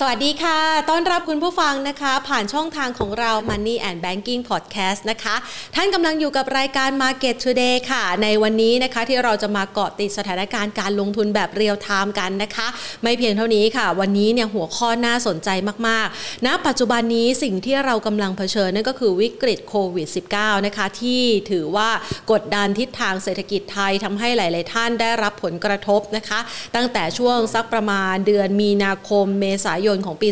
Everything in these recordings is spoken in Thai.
สวัสดีค่ะ ต้อนรับคุณผู้ฟังนะคะ ผ่านช่องทางของเรา Money and Banking Podcast นะคะ ท่านกำลังอยู่กับรายการ Market Today ค่ะ ในวันนี้นะคะที่เราจะมาเกาะติดสถานการณ์การลงทุนแบบเรียลไทม์กันนะคะ ไม่เพียงเท่านี้ค่ะ วันนี้เนี่ยหัวข้อน่าสนใจมากๆณปัจจุบันนี้สิ่งที่เรากำลังเผชิญนั่นก็คือวิกฤตโควิด -19 นะคะ ที่ถือว่ากดดันทิศทางเศรษฐกิจไทยทำให้หลาย ๆ ท่านได้รับผลกระทบนะคะ ตั้งแต่ช่วงสักประมาณเดือนมีนาคมเมษายนของปี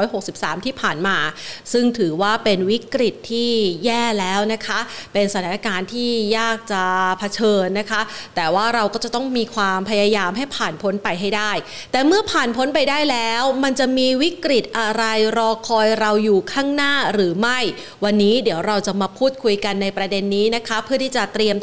2563 ที่ผ่านมา ซึ่งถือว่าเป็นวิกฤตที่แย่แล้วนะคะ เป็นสถานการณ์ที่ยากจะเผชิญนะคะ แต่ว่าเราก็จะต้องมีความพยายามให้ผ่านพ้นไปให้ได้ แต่เมื่อผ่านพ้นไปได้แล้ว มันจะมีวิกฤตอะไรรอคอยเราอยู่ข้างหน้าหรือไม่ วันนี้เดี๋ยวเราจะมาพูดคุยกันในประเด็นนี้นะคะ เพื่อที่จะเตรียม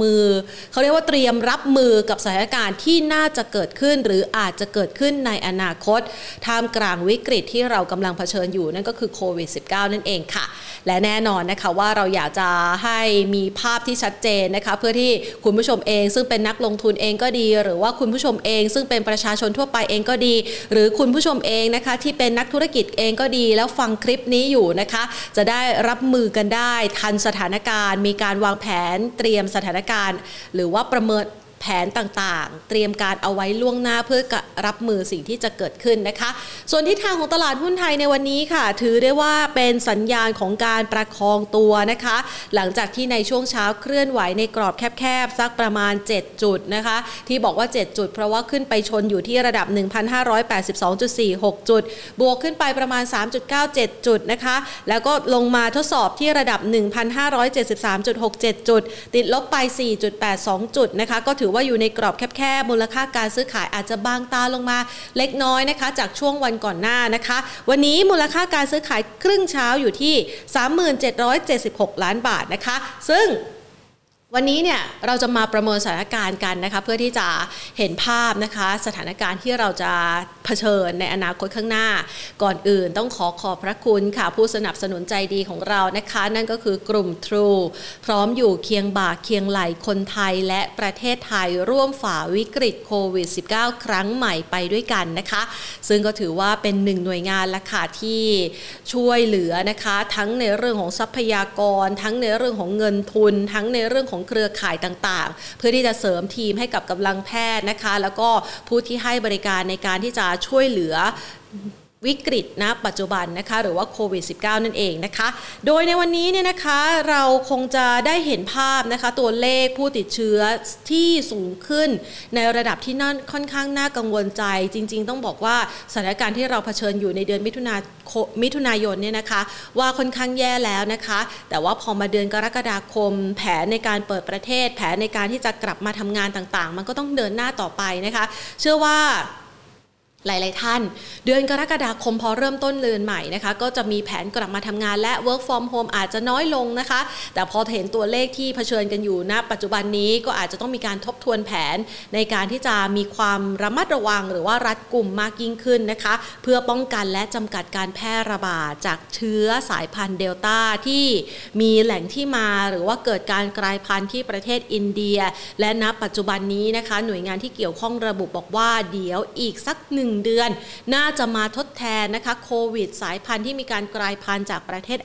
มือ เขาเรียกว่าเตรียมรับมือกับสถานการณ์ที่น่าจะเกิดขึ้น หรืออาจจะเกิดขึ้นในอนาคตท่ามกลางวิกฤตที่เรากำลังเผชิญอยู่นั่นก็คือโควิด -19 นั่นเองค่ะ และแน่นอนนะคะว่าเราอยากจะให้มีภาพที่ชัดเจนนะคะเพื่อที่คุณผู้ชมเองซึ่งเป็นนักลงทุนเองก็ดี หรือว่าคุณผู้ชมเอง ซึ่งเป็นประชาชนทั่วไปเองก็ดี หรือคุณผู้ชมเองนะคะที่เป็นนักธุรกิจเองก็ดี แล้วฟังคลิปนี้อยู่นะคะ จะได้รับมือกันได้ทันสถานการณ์ มีการวางแผนเตรียมสถานการณ์ หรือว่าประเมิน แผนต่างๆ เตรียมการเอาไว้ล่วงหน้าเพื่อรับมือสิ่งที่จะเกิดขึ้นนะคะ ส่วนทิศทางของตลาดหุ้นไทยในวันนี้ค่ะ ถือได้ว่าเป็นสัญญาณของการประคองตัวนะคะ หลังจากที่ในช่วงเช้าเคลื่อนไหวในกรอบแคบๆสักประมาณ 7 จุดนะคะ ที่บอกว่า 7 จุด เพราะว่าขึ้นไปชนอยู่ที่ระดับ 1,582.46 จุด บวกขึ้นไปประมาณ 3.97 จุดนะคะ แล้วก็ลงมาทดสอบที่ระดับ 1,573.67 จุด ติดลบไป 4.82 จุดนะคะ ก็ถือว่าอยู่ในกรอบแคบๆมูลค่าการซื้อขายอาจจะบางตาลงมาเล็กน้อยนะคะ จากช่วงวันก่อนหน้านะคะ วันนี้มูลค่าการซื้อขายครึ่งเช้าอยู่ที่ 3776 ล้านบาทนะคะ ซึ่ง วันนี้เนี่ยเราจะมาประเมินสถานการณ์กันนะคะเพื่อที่จะเห็นภาพนะคะสถานการณ์ที่เราจะเผชิญในอนาคตข้างหน้า ก่อนอื่นต้องขอขอบพระคุณค่ะ ผู้สนับสนุนใจดีของเรานะคะ นั่นก็คือกลุ่ม True พร้อมอยู่เคียงบ่าเคียงไหลคนไทยและประเทศไทยร่วมฝ่าวิกฤตโควิด -19 ครั้งใหม่ไปด้วยกันนะคะ ซึ่งก็ถือว่าเป็นหนึ่งหน่วยงานละค่ะที่ช่วยเหลือนะคะ ทั้งในเรื่องของทรัพยากร ทั้งในเรื่องของเงินทุน ทั้งในเรื่องของเครือข่ายต่างๆ เพื่อที่จะเสริมทีมให้กับกำลังแพทย์นะคะ แล้วก็ผู้ที่ให้บริการในการที่จะช่วยเหลือ วิกฤตนะปัจจุบันนะคะหรือว่าโควิด -19 นั่นเองนะคะ โดยในวันนี้เนี่ยนะคะเราคงจะได้เห็นภาพนะคะตัวเลขผู้ติดเชื้อที่สูงขึ้น ในระดับที่น่าค่อนข้างน่ากังวลใจ จริง ๆ ต้องบอกว่าสถานการณ์ที่เราเผชิญอยู่ในเดือนมิถุนามิถุนายนเนี่ยนะคะว่าค่อนข้างแย่แล้วนะคะ แต่ว่าพอมาเดือนกรกฎาคม แผนในการเปิดประเทศ แผนในการที่จะกลับมาทำงานต่างๆ มันก็ต้องเดินหน้าต่อไปนะคะ เชื่อว่า หลาย ๆ ท่าน เดือนกรกฎาคมพอเริ่มต้นเดือนใหม่นะคะ ก็จะมีแผนกลับมาทำงานและ work from home อาจจะน้อยลงนะคะ แต่พอเห็นตัวเลขที่เผชิญกันอยู่ณปัจจุบันนี้ก็อาจจะต้องมีการทบทวนแผนในการที่จะมีความระมัดระวัง หรือว่ารัดกลุ่มมากยิ่งขึ้นนะคะ เพื่อป้องกันและจำกัดการแพร่ระบาดจากเชื้อสายพันธุ์เดลต้าที่มีแหล่งที่มาหรือว่าเกิดการกลายพันธุ์ที่ประเทศอินเดีย และณปัจจุบันนี้นะคะ หน่วยงานที่เกี่ยวข้องระบุบอกว่าเดี๋ยวอีกสักหนึ่งเดือน น่าจะมาทดแทนนะคะโควิด สายพันธุ์ที่มีการกลายพันธุ์จากประเทศ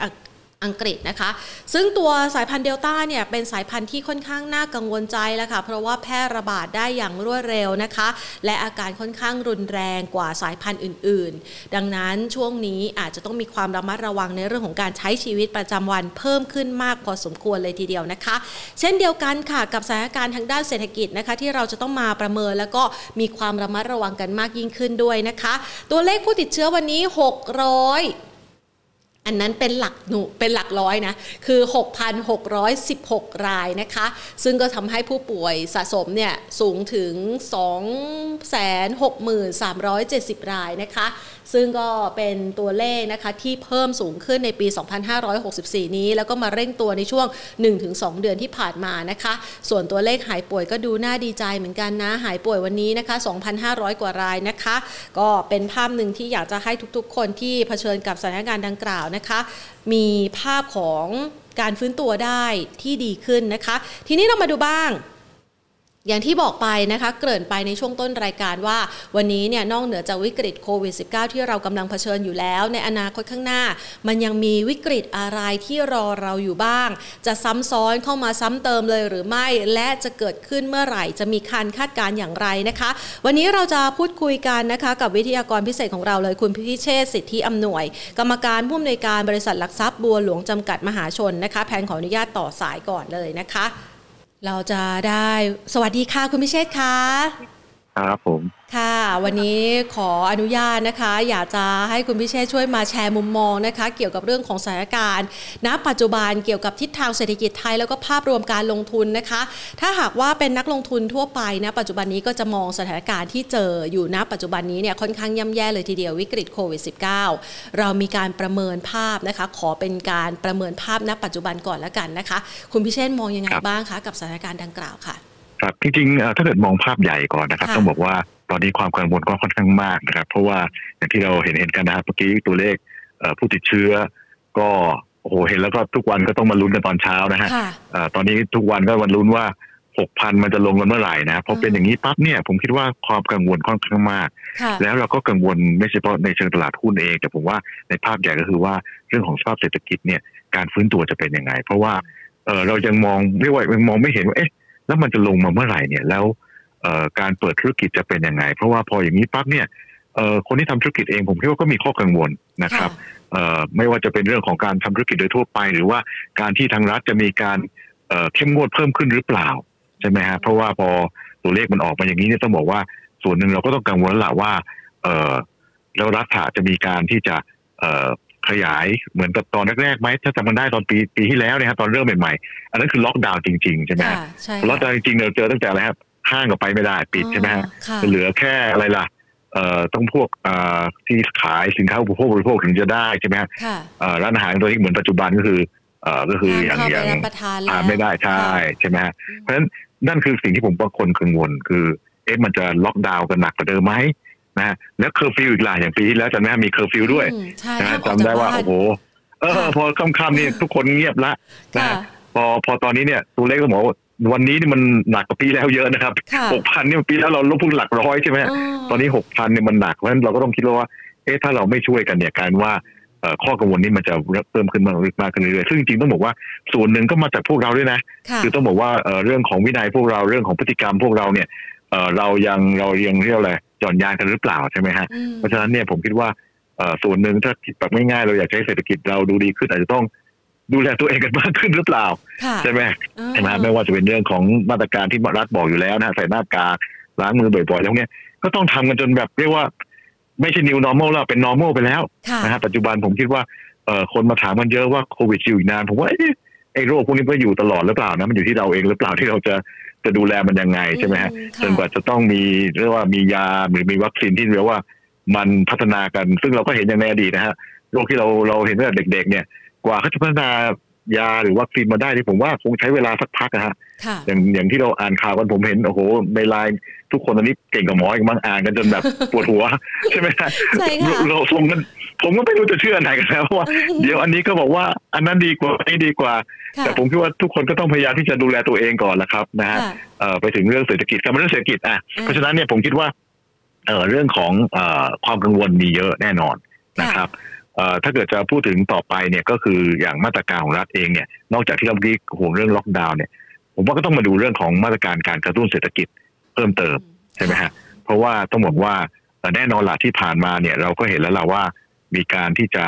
อังกฤษนะคะ ซึ่งตัวสายพันธุ์เดลต้าเนี่ยเป็นสายพันธุ์ที่ค่อนข้างน่ากังวลใจแล้วค่ะเพราะว่าแพร่ระบาดได้อย่างรวดเร็วนะคะ และอาการค่อนข้างรุนแรงกว่าสายพันธุ์อื่น ๆ ดังนั้นช่วงนี้อาจจะต้องมีความระมัดระวังในเรื่องของการใช้ชีวิตประจำวันเพิ่มขึ้นมากพอสมควรเลยทีเดียวนะคะ เช่นเดียวกันค่ะกับสถานการณ์ทางด้านเศรษฐกิจนะคะ ที่เราจะต้องมาประเมินแล้วก็มีความระมัดระวังกันมากยิ่งขึ้นด้วยนะคะ ตัวเลขผู้ติดเชื้อวันนี้ 600 อันนั้นเป็นหลักหนูเป็นหลักร้อยนะ คือ 6,616 รายนะคะ ซึ่งก็ทำให้ผู้ป่วยสะสมเนี่ยสูงถึง 263,70 รายนะคะ ซึ่งก็เป็นตัวเลขนะคะที่เพิ่มสูงขึ้นในปี 2564 นี้ แล้วก็มาเร่งตัวในช่วง 1-2 เดือนที่ผ่านมานะคะ ส่วนตัวเลขหายป่วยก็ดูน่าดีใจเหมือนกันนะ หายป่วยวันนี้นะคะ 2,500 กว่ารายนะคะ ก็เป็นภาพหนึ่งที่อยากจะให้ทุกๆ คนที่เผชิญกับสถานการณ์ดังกล่าวนะคะมีภาพของการฟื้นตัวได้ที่ดีขึ้นนะคะ ทีนี้เรามาดูบ้าง อย่างที่บอกไปนะคะเกริ่นไปในช่วงต้นรายการว่า วันนี้เนี่ยนอกเหนือจากวิกฤตโควิด -19 ที่เรากำลังเผชิญอยู่แล้ว ในอนาคตข้างหน้า มันยังมีวิกฤตอะไรที่รอเราอยู่บ้าง จะซ้ำซ้อนเข้ามาซ้ำเติมเลยหรือไม่ และจะเกิดขึ้นเมื่อไหร่ จะมีการคาดการณ์อย่างไรนะคะ วันนี้เราจะพูดคุยกันนะคะกับวิทยากรพิเศษของเราเลยคุณพิเชษสิทธิอำนวย กรรมการผู้อำนวยการบริษัทหลักทรัพย์บัวหลวงจำกัดมหาชนนะคะแพนขออนุญาตต่อสายก่อนเลยนะคะ เราจะได้สวัสดีค่ะคุณพิเชษค่ะ ครับผมค่ะ วันนี้ขออนุญาตนะคะ อยากจะให้คุณพิเชษช่วยมาแชร์มุมมองนะคะ เกี่ยวกับเรื่องของสถานการณ์ ณ ปัจจุบันเกี่ยวกับทิศทางเศรษฐกิจไทยแล้วก็ภาพรวมการลงทุนนะคะ ถ้าหากว่าเป็นนักลงทุนทั่วไปนะปัจจุบันนี้ก็จะมองสถานการณ์ที่เจออยู่ณ ปัจจุบันนี้เนี่ยค่อนข้างย่ำแย่เลยทีเดียววิกฤตโควิด -19 เรามีการประเมินภาพนะคะ ขอเป็นการประเมินภาพณ ปัจจุบันก่อนแล้วกันนะคะ คุณพิเชษมองยังไงครับบ้างคะกับสถานการณ์ดังกล่าวค่ะ ครับจริงๆเอ่อถ้าเกิดมองภาพใหญ่ก่อนนะครับค่ะต้องบอกว่าตอนนี้ความกังวลก็ค่อนข้างมากนะครับ เพราะว่าอย่างที่เราเห็นเห็นกันนะครับเมื่อกี้ตัวเลขเอ่อผู้ติดเชื้อ ก็โอ้โหเห็นแล้วก็ทุกวันก็ต้องมาลุ้นกันตอนเช้านะฮะค่ะเอ่อตอนนี้ทุกวันก็วันลุ้นว่าหกพันมันจะลงกันเมื่อไหร่นะพอเป็นอย่างนี้ปั๊บเนี่ยผมคิดว่าความกังวลค่อนข้างมากค่ะแล้วเราก็กังวลไม่เฉพาะในเชิงตลาดหุ้นเอง แต่ผมว่าในภาพใหญ่ก็คือว่าเรื่องของสภาพเศรษฐกิจเนี่ยการฟื้นตัวจะเป็นยังไง เพราะว่าเออเรายังมองเรียกว่ายังมองไม่เห็นว่าเอ๊ะ แล้วมันจะลงมาเมื่อไหร่เนี่ย แล้วเอ่อการเปิดธุรกิจจะเป็นยังไง เพราะว่าพออย่างนี้ปั๊บเนี่ยเอ่อคนที่ทำธุรกิจเองผมคิดว่าก็มีข้อกังวลนะครับเอ่อไม่ว่าจะเป็นเรื่องของการทำธุรกิจโดยทั่วไป หรือว่าการที่ทางรัฐจะมีการเอ่อเข้มงวดเพิ่มขึ้นหรือเปล่าใช่ไหมฮะเพราะว่าพอตัวเลขมันออกมาอย่างนี้เนี่ยต้องบอกว่าส่วนหนึ่งเราก็ต้องกังวลแล้วล่ะว่าเอ่อแล้วรัฐอะจะมีการที่จะเอ่อ ขยายเหมือนกับตอนแรกๆไหมถ้าจำกันได้ตอนปีปีที่แล้วเนี่ยครับตอนเริ่มใหม่ๆอันนั้นคือล็อกดาวน์จริงๆใช่ไหมฮะค่ะใช่ล็อกดาวน์จริงๆเราเจอตั้งแต่อะไรครับห้างก็ไปไม่ได้ปิดใช่ไหมฮะค่ะเหลือแค่อะไรล่ะเอ่อต้องพวกเอ่อที่ขายสินค้าอุปโภคบริโภคถึงจะได้ใช่ไหมฮะค่ะเอ่อร้านอาหารตัวที่เหมือนปัจจุบันก็คือเอ่อก็คืออย่างห้ามอเข้าย่างไปรับประทานแล้วทานไม่ได้ใช่ค่ะใช่ไหมฮะเพราะฉะนั้นนั่นคือสิ่งที่ผมว่าคนกังวลคือ เอ๊ะมันจะล็อกดาวน์กันหนักกว่าเดิมไหม นะฮะแล้วเคอร์ฟิวอีกหลายอย่างปีที่แล้วจำได้ไหมมีเคอร์ฟิวด้วยอืมใช่นะห้าฮะมออกจำจาได้กว่าบ้านโอ้โหเออค่ะพอค่ำๆนี่ทุกคนเงียบละนะค่ะฮะพอพอตอนนี้เนี่ยตัวเลขก็บอกว่าวันนี้นี่มันหนักกว่าปีแล้วเยอะนะครับค่ะหกพันนี่ยปีแล้วเราลบพุ่งหลักร้อยใช่ไหมฮะตอนนี้หกพันเนี่ยมันหนักเพราะฉะนั้นเราก็ต้องคิดว่าเอ๊ะถ้าเราไม่ช่วยกันเนี่ยการว่าเอ่อข้อกังวลนี้มันจะเพิ่มขึ้นมากมากขึ้นเรื่อยๆซึ่งจริงๆต้องบอกว่าส่วนหนึ่งก็มาจากพวกเราด้วยนะค่ะคือต้องบอกว่าเอ่อเรื่องของวินัยพวกเราเรื่องของพฤติกรรมพวกเราเนี่ยเอ่อเรายังเรายังเรียกอะไร หย่อนยานกันหรือเปล่าใช่ไหมฮะอืมเพราะฉะนั้นเนี่ยผมคิดว่าเอ่อส่วนหนึ่งถ้าคิดแบบง่ายๆเราอยากจะให้เศรษฐกิจเราดูดีขึ้นอาจจะต้องดูแลตัวเองกันมากขึ้นหรือเปล่าค่ะใช่ไหมอ่าใช่ไหมไม่ว่าจะเป็นเรื่องของมาตรการที่รัฐบอกอยู่แล้วนะฮะใส่หน้ากากล้างมือบ่อยๆแล้วเนี่ยก็ต้องทำกันจนแบบเรียกว่า ไม่ใช่ new normal แล้วเป็น normal ไปแล้วค่ะนะฮะปัจจุบันผมคิดว่าเอ่อคนมาถามกันเยอะว่าโควิดจะอยู่อีกนาน ผมว่าเอ๊ะไอ้โรคพวกนี้มันก็อยู่ตลอดหรือเปล่านะมันอยู่ที่เราเองหรือเปล่าที่เราจะ จะดูแลมันยังไงใช่ไหมฮะอืค่ะจนกว่าจะต้องมีเรียกว่ามียาหรือมีวัคซีนที่เรียกว่ามันพัฒนากัน ซึ่งเราก็เห็นอย่างในอดีตนะฮะโรคที่เราเราเห็นตั้งแต่เด็ก ๆ เนี่ย กว่าเขาจะพัฒนายาหรือวัคซีนมาได้ที่ผมว่าคงใช้เวลาสักพักนะฮะค่ะอย่างอย่างที่เราอ่านข่าวกันผมเห็นโอ้โหในไลน์ทุกคนตอนนี้เก่งกับหมออีกมั้งอ่านกันจนแบบปวดหัว ใช่ไหมฮะใช่ค่ะเราส่งกัน ผมก็ไม่รู้จะเชื่ออันไหนกันแล้วเพราะว่าอืมเดี๋ยวอันนี้ก็บอกว่าอันนั้นดีกว่าอันนี้ดีกว่าค่ะแต่ผมคิดว่าทุกคนก็ต้องพยายามที่จะดูแลตัวเองก่อนละครับนะฮะค่ะเอ่อไปถึงเรื่องเศรษฐกิจกับเรื่องเศรษฐกิจอะอืมเพราะฉะนั้นเนี่ยผมคิดว่าเอ่อเรื่องของเอ่อความกังวลมีเยอะแน่นอนนะครับเอ่อถ้าเกิดจะพูดถึงต่อไปเนี่ยก็คืออย่างมาตรการของรัฐเองเนี่ย นอกจากที่เราเมื่อกี้ห่วงเรื่องล็อกดาวน์เนี่ยผมว่าก็ต้องมาดูเรื่องของมาตรการการกระตุ้นเศรษฐกิจเพิ่มเติมใช่ไหมฮะเพราะว่าต้องบอกว่าเอ่อแน่นอนละที่ผ่านมาเนี่ยเราก็เห็นแล้วล่ะว่า มีการที่จะ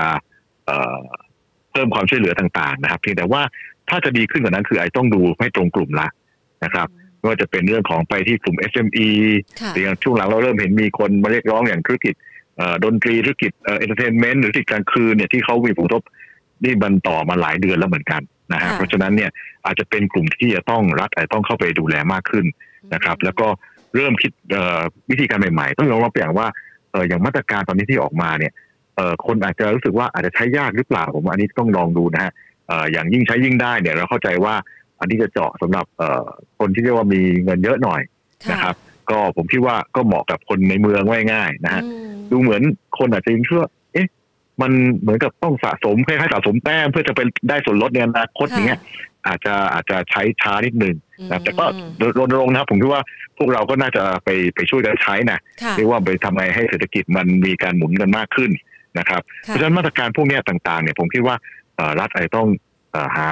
เอ่อเพิ่มความช่วยเหลือต่าง ๆ นะครับเพียงแต่ว่าถ้าจะดีขึ้นกว่านั้นคือไอ้ต้องดูให้ตรงกลุ่มละนะครับไม่ว่าจะเป็นเรื่องของไปที่กลุ่ม SME ค่ะหรืออย่างช่วงหลังเราเริ่มเห็นมีคนมาเรียกร้องอย่างธุรกิจเอ่อดนตรีธุรกิจเอ่อ entertainment หรือธุรกิจกลางคืนเนี่ยที่เขามีผลกระทบนี่มันต่อมาหลายเดือนแล้วเหมือนกันนะฮะค่ะเพราะฉะนั้นเนี่ยอาจจะเป็นกลุ่มที่จะต้องรัฐอาจจะต้องเข้าไปดูแลมากขึ้นนะครับ แล้วก็เริ่มคิดเอ่อวิธีการใหม่ ๆ ต้องยอมรับอย่างว่าเอ่ออย่างมาตรการตอนนี้ที่ออกมาเนี่ยเอ่อ คนอาจจะรู้สึกว่าอาจจะใช้ยากหรือเปล่าผมว่าอันนี้ต้องลองดูนะฮะเอ่ออย่างยิ่งใช้ยิ่งได้เนี่ยเราเข้าใจว่าอันนี้จะเจาะสำหรับเอ่อคนที่เรียกว่ามีเงินเยอะหน่อยค่ะนะครับ ก็ผมคิดว่าก็เหมาะกับคนในเมืองว่าง่ายๆนะฮะอืมดูเหมือนคนอาจจะยังเชื่อเอ๊ะมันเหมือนกับต้องสะสมคล้ายๆสะสมแต้มเพื่อจะไปได้ส่วนลดในอนาคตอย่างเงี้ย อาจจะอาจจะใช้ช้านิดนึงนะแต่ก็รณรงค์นะครับ ผมคิดว่าพวกเราก็น่าจะไปไปช่วยกันใช้นะค่ะเรียกว่าไปทำไงให้เศรษฐกิจมันมีการหมุนกันมากขึ้น นะครับเพค่ะราะฉะนั้นมาตรการพวกเนี้ยต่างๆเนี่ยผมคิดว่าเอ่อรัฐอาจจะต้องเอ่อหา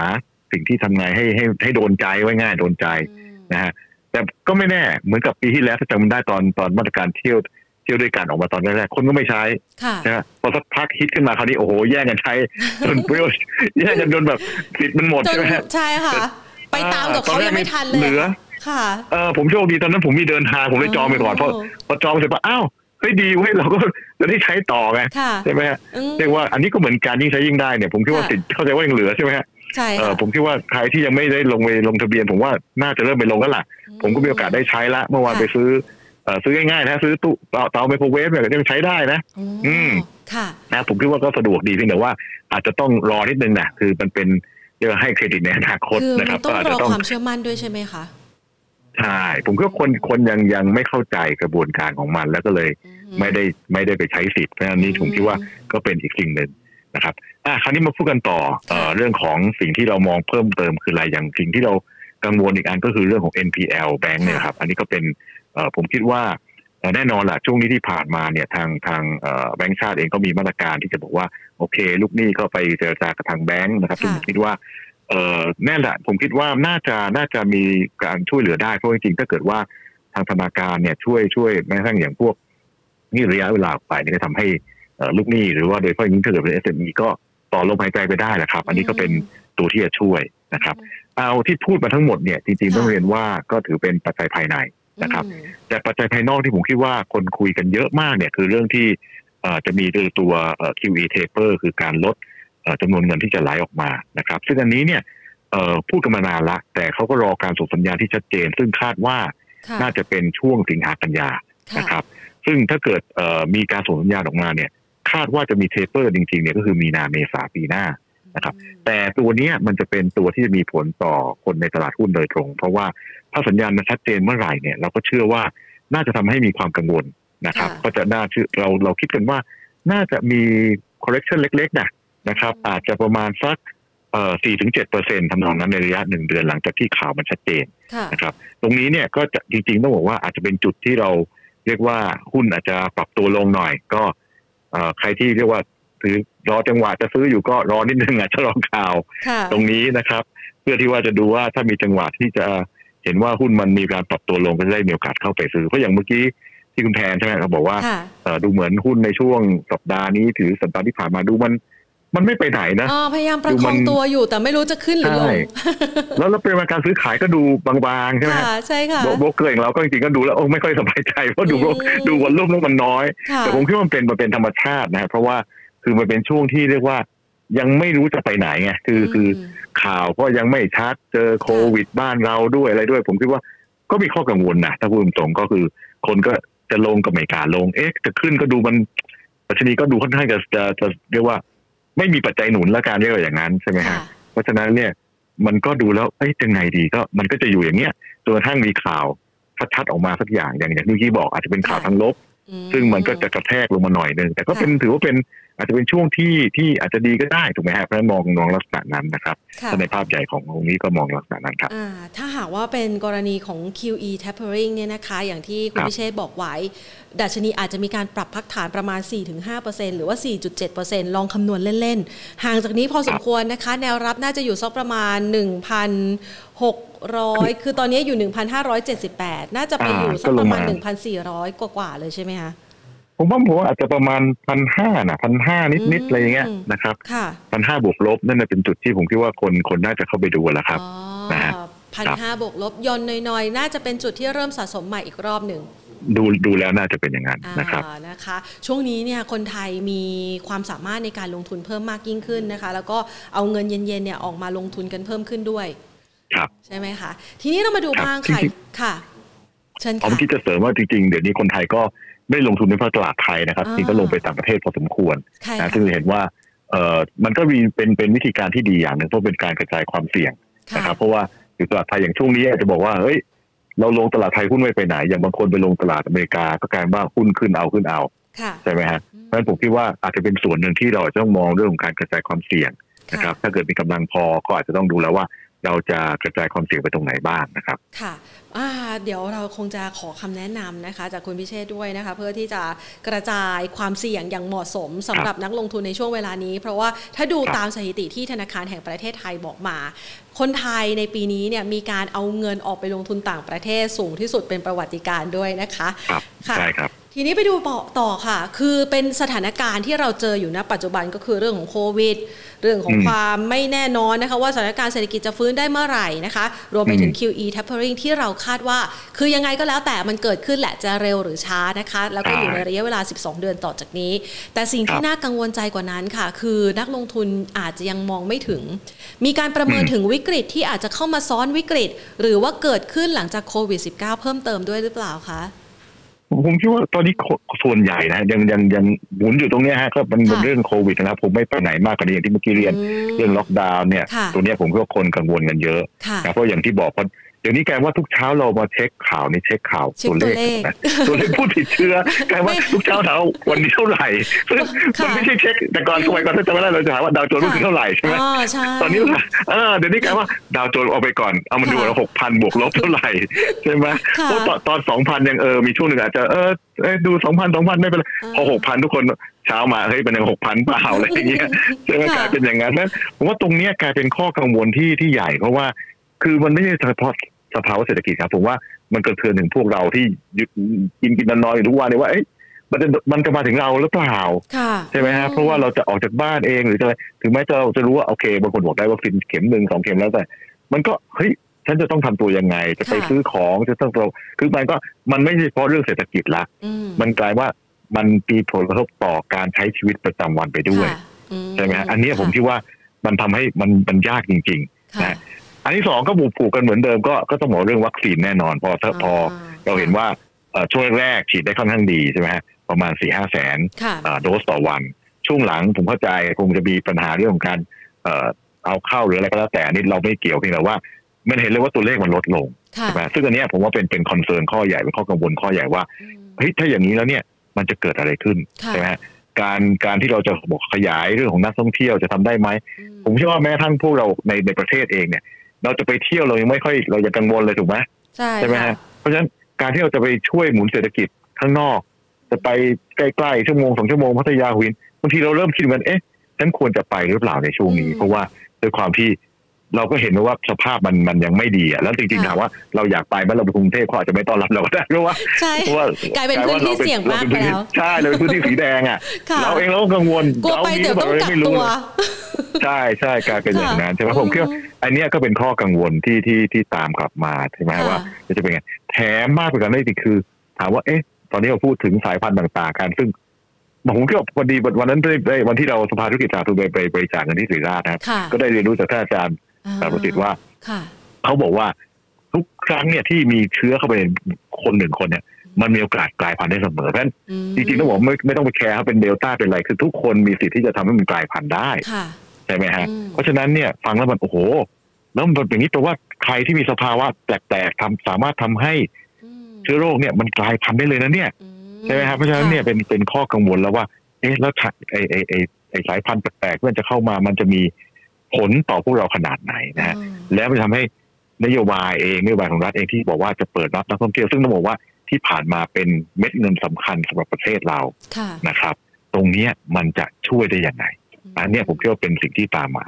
สิ่งที่ทำไงให้ให้ให้โดนใจไว้ง่ายโดนใจอืมนะฮะแต่ก็ไม่แน่เหมือนกับปีที่แล้วถ้าจำได้ตอนตอนมาตรการเที่ยวเที่ยวด้วยกันออกมาตอนแรกๆคนก็ไม่ใช้ค่ะนะฮะพอสักพักฮิตขึ้นมาคราวนี้โอ้โหแย่งกันใช้จนเปรี้ยวแย่งกันจนแบบสิทธิ์มันหมดจนใช่ไหมฮะใช่ค่ะ ไปตามกับตอนเขาแรกยังไม่ทันเลยเหลือค่ะเออผมโชคดีตอนนั้นผมมีเดินทางผมเลยจองไปก่อนเพราะพอจองเสร็จปั๊บอ้าว เฮ้ยดีเว้ยเราก็จะได้ใช้ต่อไงค่ะใช่ไหมฮะอืมเรียกว่าอันนี้ก็เหมือนการยิ่งใช้ยิ่งได้เนี่ยผมคิดว่าค่ะสิทธิ์เข้าใจว่ายังเหลือใช่ไหมฮะใช่เออค่ะผมคิดว่าใครที่ยังไม่ได้ลงไปลงทะเบียน ผมว่าน่าจะเริ่มไปลงแล้วล่ะ ผมก็มีโอกาสได้ใช้ละเมื่อวานไปซื้อเออซื้อง่ายๆนะซื้อตู้เตาเตาไมโครเวฟเนี่ยก็ยังใช้ได้นะอืมอืมค่ะนะผมคิดว่าก็สะดวกดีเพียงแต่ว่า อาจจะต้องรอนิดนึงนะคือมันเป็นเรียกว่าให้เครดิตในอนาคตคือนะคมัรับนต้อก็งอาจรจะอต้องความเชื่อมั่นด้วยใช่ไหมคะ ใช่ผมคิดว่าคนคนยังยังไม่เข้าใจกระบวนการของมัน แล้วก็เลยอืไม่ได้ไม่ได้ไปใช้สิทธิ์เพราะฉะนั้นนี่ผมคิดว่าก็เป็นอีกสิ่งหนึ่งนะครับอะคราวนี้มาพูดกันต่อเอ่อเรื่องของสิ่งที่เรามองเพิ่มเติมคืออะไรอย่างสิ่งที่เรากังวลอีกอันก็คือเรื่องของ NPL Bank เนี่ยนะครับ อันนี้ก็เป็นเอ่อผมคิดว่าเอ่อแน่นอนแหละช่วงนี้ที่ผ่านมาเนี่ยทางทางแบงก์ชาติเองก็มีมาตรการที่จะบอกว่า โอเค ลูกหนี้ก็ไปเจรจากับทางแบงก์นะครับซึ่งผมคิดว่า เอ่อแน่แหละผมคิดว่าน่าจะน่าจะมีการช่วยเหลือได้เพราะจริงๆถ้าเกิดว่าทางธนาคารเนี่ยช่วยช่วยแม้กระทั่งอย่างพวกนี่ระยะเวลาออกไปเนี่ยก็ทำให้เอ่อลูกหนี้หรือว่าโดยเฉพาะอย่างยิ่งถ้าเกิดเป็น SME ก็ต่อลมหายใจไปได้แหละครับ อันนี้ก็เป็นตัวที่จะช่วยนะครับ เอาที่พูดมาทั้งหมดเนี่ยจริงๆต้องเรียนว่าก็ถือเป็นปัจจัยภายในนะครับอืมแต่ปัจจัยภายนอกที่ผมคิดว่าคนคุยกันเยอะมากเนี่ยคือเรื่องที่เอ่อจะมีตัวเอ่อ QE taper คือการลดเอ่อ จำนวนเงินที่จะไหลออกมานะครับ ซึ่งอันนี้เนี่ยเอ่อพูดกันมานานละ แต่เขาก็รอการส่งสัญญาณที่ชัดเจน ซึ่งคาดว่าค่ะน่าจะเป็นช่วงสิงหากันยาค่ะนะครับ ซึ่งถ้าเกิดเอ่อมีการส่งสัญญาณออกมาเนี่ยคาดว่าจะมี taper จริงๆเนี่ยก็คือมีนาเมษาปีหน้านะครับ แต่ตัวเนี้ยมันจะเป็นตัวที่จะมีผลต่อคนในตลาดหุ้นโดยตรง เพราะว่าถ้าสัญญาณมันชัดเจนเมื่อไหร่เนี่ยเราก็เชื่อว่าน่าจะทำให้มีความกังวลนะครับค่ะก็จะน่าเชื่อเราเราคิดกันว่าน่าจะมี correction เล็กๆนะ นะครับ อาจจะประมาณสักเอ่อสี่ถึงเจ็ดเปอร์เซ็นทำนองนั้นในระยะหนึ่งเดือนหลังจากที่ข่าวมันชัดเจนค่ะนะครับ ตรงนี้เนี่ยก็จะจริงๆต้องบอกว่าอาจจะเป็นจุดที่เราเรียกว่าหุ้นอาจจะปรับตัวลงหน่อย ก็เอ่อใครที่เรียกว่าถือรอจังหวะจะซื้ออยู่ก็รอนิดนึงอาจจะรอข่าวค่ะตรงนี้นะครับ เพื่อที่ว่าจะดูว่าถ้ามีจังหวะที่จะเห็นว่าหุ้นมันมีการปรับตัวลงก็จะได้มีโอกาสเข้าไปซื้อเพราะอย่างเมื่อกี้ที่คุณแพนใช่ไหมเขาบอกว่าค่ะเอ่อดูเหมือนหุ้นในช่วงสัปดาห์นี้ถือสัปดาห์ที่ผ่านมาดูมัน มันไม่ไปไหนนะอ๋อพยายามประดูคมัองนตัวอยู่แต่ไม่รู้จะขึ้นหรือลงใช่แล้วแล้วปริมาณการซื้อขายก็ดูบางๆใช่ไหมค่ะฮะใช่ค่ะโบโบรกเกอร์อย่างเราก็จริงๆก็ดูแล้วโอ้ไม่ค่อยสบายใจเพราะดูอืมดูวอลลุ่มแล้วมันน้อยค่ะแต่ผมคิดว่ามันเป็นมันเป็นธรรมชาตินะเพราะว่าคือมันเป็นช่วงที่เรียกว่ายังไม่รู้จะไปไหนไงคือคือมข่าวก็ยังไม่ชัดเจอโควิดบ้านเราด้วยอะไรด้วย ผมคิดว่าก็มีข้อกังวลนะถ้าพูดตรงๆก็คือ คนก็จะลงกับไม่กล้าลงเอ๊ะจะขึ้นก็ดูมันปัชนีก็ดูค่อนข้างจะจะจะเรียกว่า ไม่มีปัจจัยหนุนและการเรียกว่าอย่างนั้นใช่ไหมฮะค่ะเพราะฉะนั้นเนี่ยมันก็ดูแล้วเอ้ยยังไงดีก็มันก็จะอยู่อย่างเงี้ยจนกระทั่งมีข่าวชัดๆออกมาสักอย่างอย่างอย่างที่เมื่อกี้บอกอาจจะเป็นข่าวค่ะทางลบอืซึ่งมันก็จะกระแทกลงมาหน่อยนึงแต่ก็เป็นถือว่าเป็น อาจจะเป็นช่วงที่ที่อาจจะดีก็ได้ถูกไหมฮะเพราะฉะนั้นมองมองลักษณะนั้นนะครับค่ะถ้าในภาพใหญ่ของตรงนี้ก็มองลักษณะนั้นครับอ่าถ้าหากว่าเป็นกรณีของ QE tapering เนี่ยนะคะ อย่างที่คุณครับพิเชษบอกไว้ ดัชนีอาจจะมีการปรับพักฐานประมาณ 4-5%หรือว่า 4.7%ลองคำนวณเล่น ๆ ห่างจากนี้พอสมควรนะคะ แนวรับน่าจะอยู่สักประมาณ 1,600 คือตอนนี้อยู่ 1,578 น่าจะไปอยู่สักประมาณอ่าก็ลงมา1,400 กว่าๆเลยใช่ไหมคะ ผมว่าผมว่าอาจจะประมาณพันห้านะพันห้านิดอืนิดมอะไรอย่างเงี้ยนะครับค่ะพันห้าบวกลบนั่นนะเป็นจุดที่ผมคิดว่าคนคนน่าจะเข้าไปดูแหละครับอ๋อนะฮะพันห้าบวกลบย่อนน้อยๆ น่าจะเป็นจุดที่เริ่มสะสมใหม่อีกรอบหนึ่งดูดูแล้วน่าจะเป็นอย่างนั้นนะครับอ่านะคะ ช่วงนี้เนี่ยคนไทยมีความสามารถในการลงทุนเพิ่มมากยิ่งขึ้นนะคะ แล้วก็เอาเงินเย็นๆเนี่ยออกมาลงทุนกันเพิ่มขึ้นด้วย ครับใช่ไหมคะทีนี้เรามาดูครับบ้างค่ะจริงค่ะเชิญผมค่ะคิดจะเสริมว่าจริงๆ เดี๋ยวนี้คนไทยก็ ไม่ได้ลงทุนในภาคตลาดไทยนะครับอ่าจริงก็ลงไปต่างประเทศพอสมควรใช่นะค่ะซึ่งจะเห็นว่าเอ่อมันก็มีเป็นเป็นวิธีการที่ดีอย่างหนึ่งเพราะเป็นการกระจายความเสี่ยงค่ะนะครับเพราะว่าอยู่ตลาดไทยอย่างช่วงนี้อาจจะบอกว่าเฮ้ยเราลงตลาดไทยหุ้นไม่ไปไหน อย่างบางคนไปลงตลาดอเมริกาก็กลายเป็นว่าหุ้นขึ้นเอาขึ้นเอาค่ะใช่ไหมฮะเพราะฉะนั้นผมคิดว่าอาจจะเป็นส่วนหนึ่งที่เราจะต้องมองเรื่องของการกระจายความเสี่ยงนะครับถ้าเกิดมีกำลังพอก็อาจจะต้องดูแล้วว่า เราจะกระจายความเสี่ยงไปตรงไหนบ้างนะครับ ค่ะเดี๋ยวเราคงจะขอคำแนะนำนะคะ จากคุณพิเชษด้วยนะคะ เพื่อที่จะกระจายความเสี่ยงอย่างเหมาะสมสำหรับนักลงทุนในช่วงเวลานี้ เพราะว่าถ้าดูตามสถิติที่ธนาคารแห่งประเทศไทยบอกมา คนไทยในปีนี้เนี่ยมีการเอาเงินออกไปลงทุนต่างประเทศสูงที่สุดเป็นประวัติการด้วยนะคะครับใช่ครับ ทีนี้ไปดูต่อค่ะ คือเป็นสถานการณ์ที่เราเจออยู่ณปัจจุบันก็คือเรื่องของโควิด เรื่องของความไม่แน่นอนนะคะ ว่าสถานการณ์เศรษฐกิจจะฟื้นได้เมื่อไหร่นะคะ รวมไปถึง QE tapering ที่เราคาดว่า คือยังไงก็แล้วแต่มันเกิดขึ้นแหละจะเร็วหรือช้านะคะ แล้วก็อยู่ในระยะเวลา 12 เดือนต่อจากนี้ แต่สิ่งที่น่ากังวลใจกว่านั้นค่ะ คือนักลงทุนอาจจะยังมองไม่ถึง มีการประเมินถึงวิกฤตที่อาจจะเข้ามาซ้อนวิกฤต หรือว่าเกิดขึ้นหลังจากโควิด -19 เพิ่มเติมด้วยหรือเปล่าคะ ผมคิดว่าตอนนี้ส่วนใหญ่นะยังยังยังหมุนอยู่ตรงนี้ฮะก็เป็นเรื่องโควิดนะครับผมไม่ไปไหนมากกว่านี้อย่างที่เมื่อกี้เรียนเรื่องล็อกดาวน์เนี่ยตัวนี้ผมคิดว่าคนกังวลกันเยอะนะเพราะอย่างที่บอกเพราะ เดี๋ยวนี้กลายว่าทุกเช้าเรามาเช็คข่าวนี่เช็คข่าวตัวเลขตัวเลขผู้ติดเชื้อกลายว่าทุกเช้าเท้าวันนี้เท่าไหร่ซึ่งมันไม่ใช่เช็คแต่ก่อนสมัยก่อนถ้าจำไม่ได้เราจะถามว่าดาวโจนส์คือเท่าไหร่ใช่ไหมตอนนี้เออเดี๋ยวนี้กลายว่าดาวโจนส์เอาไปก่อนเอามันดูว่าหกพันบวกลบเท่าไหร่ใช่ไหมเพราะตอนสองพันยังเออมีช่วงหนึ่งอาจจะเออดูสองพันสองพันไม่เป็นไรพอหกพันทุกคนเช้ามาเฮ้ยเป็นหกพันเปล่าอะไรอย่างเงี้ยใช่ไหมกลายเป็นอย่างนั้นนั้นผมว่าตรงนี้กลายเป็นข้อกังวลที่ที่ใหญ่เพราะว่า คือมันไม่ใช่เฉพาะสภาวะเศรษฐกิจครับ ผมว่ามันกระเทือนถึงพวกเราที่กินกินนอนนอนอยู่ทุกวันเนี่ยว่าเอ๊ะมันจะมันจะมาถึงเราหรือเปล่าใช่ไหมฮะเพราะว่าเราจะออกจากบ้านเองหรือจะถึงแม้จะเราจะรู้ว่าโอเคบางคนบอกได้ว่าฟินเข็มหนึ่งสองเข็มแล้วแต่ มันก็เฮ้ยฉันจะต้องทำตัวยังไง จะไปซื้อของจะต้องเราคือมันก็มันไม่ใช่เฉพาะเรื่องเศรษฐกิจละมันกลายว่ามันมีผลกระทบต่อการใช้ชีวิตประจำวันไปด้วยใช่ไหมฮะอันนี้ผมคิดว่ามันทำให้มันมันยากจริงๆนะ อันที่สองก็ผูกผูกกันเหมือนเดิมก็ก็ต้องบอกเรื่องวัคซีนแน่นอน พอถ้าพอเราเห็นว่าช่วงแรกฉีดได้ค่อนข้างดีใช่ไหมฮะประมาณสี่ห้าแสนโดสต่อวัน ช่วงหลังผมเข้าใจคงจะมีปัญหาเรื่องของการเอาเข้าหรืออะไรก็แล้วแต่นี่เราไม่เกี่ยวเพียงแต่ว่ามันเห็นเลยว่าตัวเลขมันลดลงใช่ไหมซึ่งอันนี้ผมว่าเป็นเป็นคอนเซิร์นข้อใหญ่เป็นข้อกังวลข้อใหญ่ว่าเฮ้ยถ้าอย่างนี้แล้วเนี่ยมันจะเกิดอะไรขึ้นใช่ไหมการการที่เราจะบอกขยายเรื่องของนักท่องเที่ยวจะทำได้ไหม ผมเชื่อว่าแม้ทั้งพวกเราในในประเทศเองเนี่ย เราจะไปเที่ยวเรายังไม่ค่อยเรายังกังวลเลยถูกไหมใช่ใช่ไหมฮะเพราะฉะนั้นการที่เราจะไปช่วยหมุนเศรษฐกิจข้างนอก จะไปใกล้ๆชั่วโมงสองชั่วโมงพัทยาหุนบางทีเราเริ่มคิดกันเอ๊ะฉันควรจะไปหรือเปล่าในช่วงนี้ เพราะว่าด้วยความที่ เราก็เห็นว่าสภาพมันมันยังไม่ดีอะแล้วจริงๆถามว่าเราอยากไปเมื่อเราไปกรุงเทพเขาอาจจะไม่ต้อนรับเราได้เพราะว่าเพราะว่ากลายเป็นพื้นที่เสี่ยงมากแล้วใช่เลยพื้นที่สีแดงอะเราเองเราก็กังวลกลัวไปเดี๋ยวต้องกักตัวใช่ใช่กลายเป็นอย่างนั้นใช่ไหมผมคิดว่าอันนี้ก็เป็นข้อกังวลที่ที่ที่ตามกลับมาใช่ไหมว่าจะเป็นไงแถมมากไปกว่านั้นอีกคือ ถามว่าเอ๊ะ ตอนนี้เราพูดถึงสายพันธุ์ต่างๆกันซึ่งผมก็พอดีวันนั้นได้วันที่เราสภาธุรกิจสาธารณสุขไปบริจาคเงินที่ศรีราชนะก็ได้เรียนรู้จากท่านอาจารย์ สารประสิทธิ์ว่าเขาบอกว่าทุกครั้งเนี่ยที่มีเชื้อเข้าไปในคนหนึ่งคนเนี่ย มันมีโอกาสกลายพันธุ์ได้เสมอเพราะฉะนั้นจริงๆต้องบอกไม่ไม่ต้องไปแคร์เขาเป็นเดลต้าเป็นอะไรคือทุกคนมีสิทธิ์ที่จะทำให้มันกลายพันธุ์ได้ใช่ไหมฮะเพราะฉะนั้นเนี่ยฟังแล้วมันโอ้โห แล้วมันเป็นอย่างนี้แปลว่าใครที่มีสภาวะแปลกๆทำสามารถทำให้เชื้อโรคเนี่ยมันกลายพันธุ์ได้เลยนะเนี่ยใช่ไหมครับเพราะฉะนั้นเนี่ยเป็นเป็นข้อกังวลแล้วว่า เอ๊ะแล้วไอไอไอไอสายพันธุ์แปลกๆมันจะเข้ามามันจะมี ผลต่อพวกเราขนาดไหนนะฮะแล้วมันทำให้นโยบายเองนโยบายของรัฐเองที่บอกว่าจะเปิดรับนักท่องเที่ยวซึ่งต้องบอกว่าที่ผ่านมาเป็นเม็ดเงินสำคัญสำหรับประเทศเรานะครับ ตรงนี้มันจะช่วยได้อย่างไรอันนี้ผมคิดว่าเป็นสิ่งที่ตามมา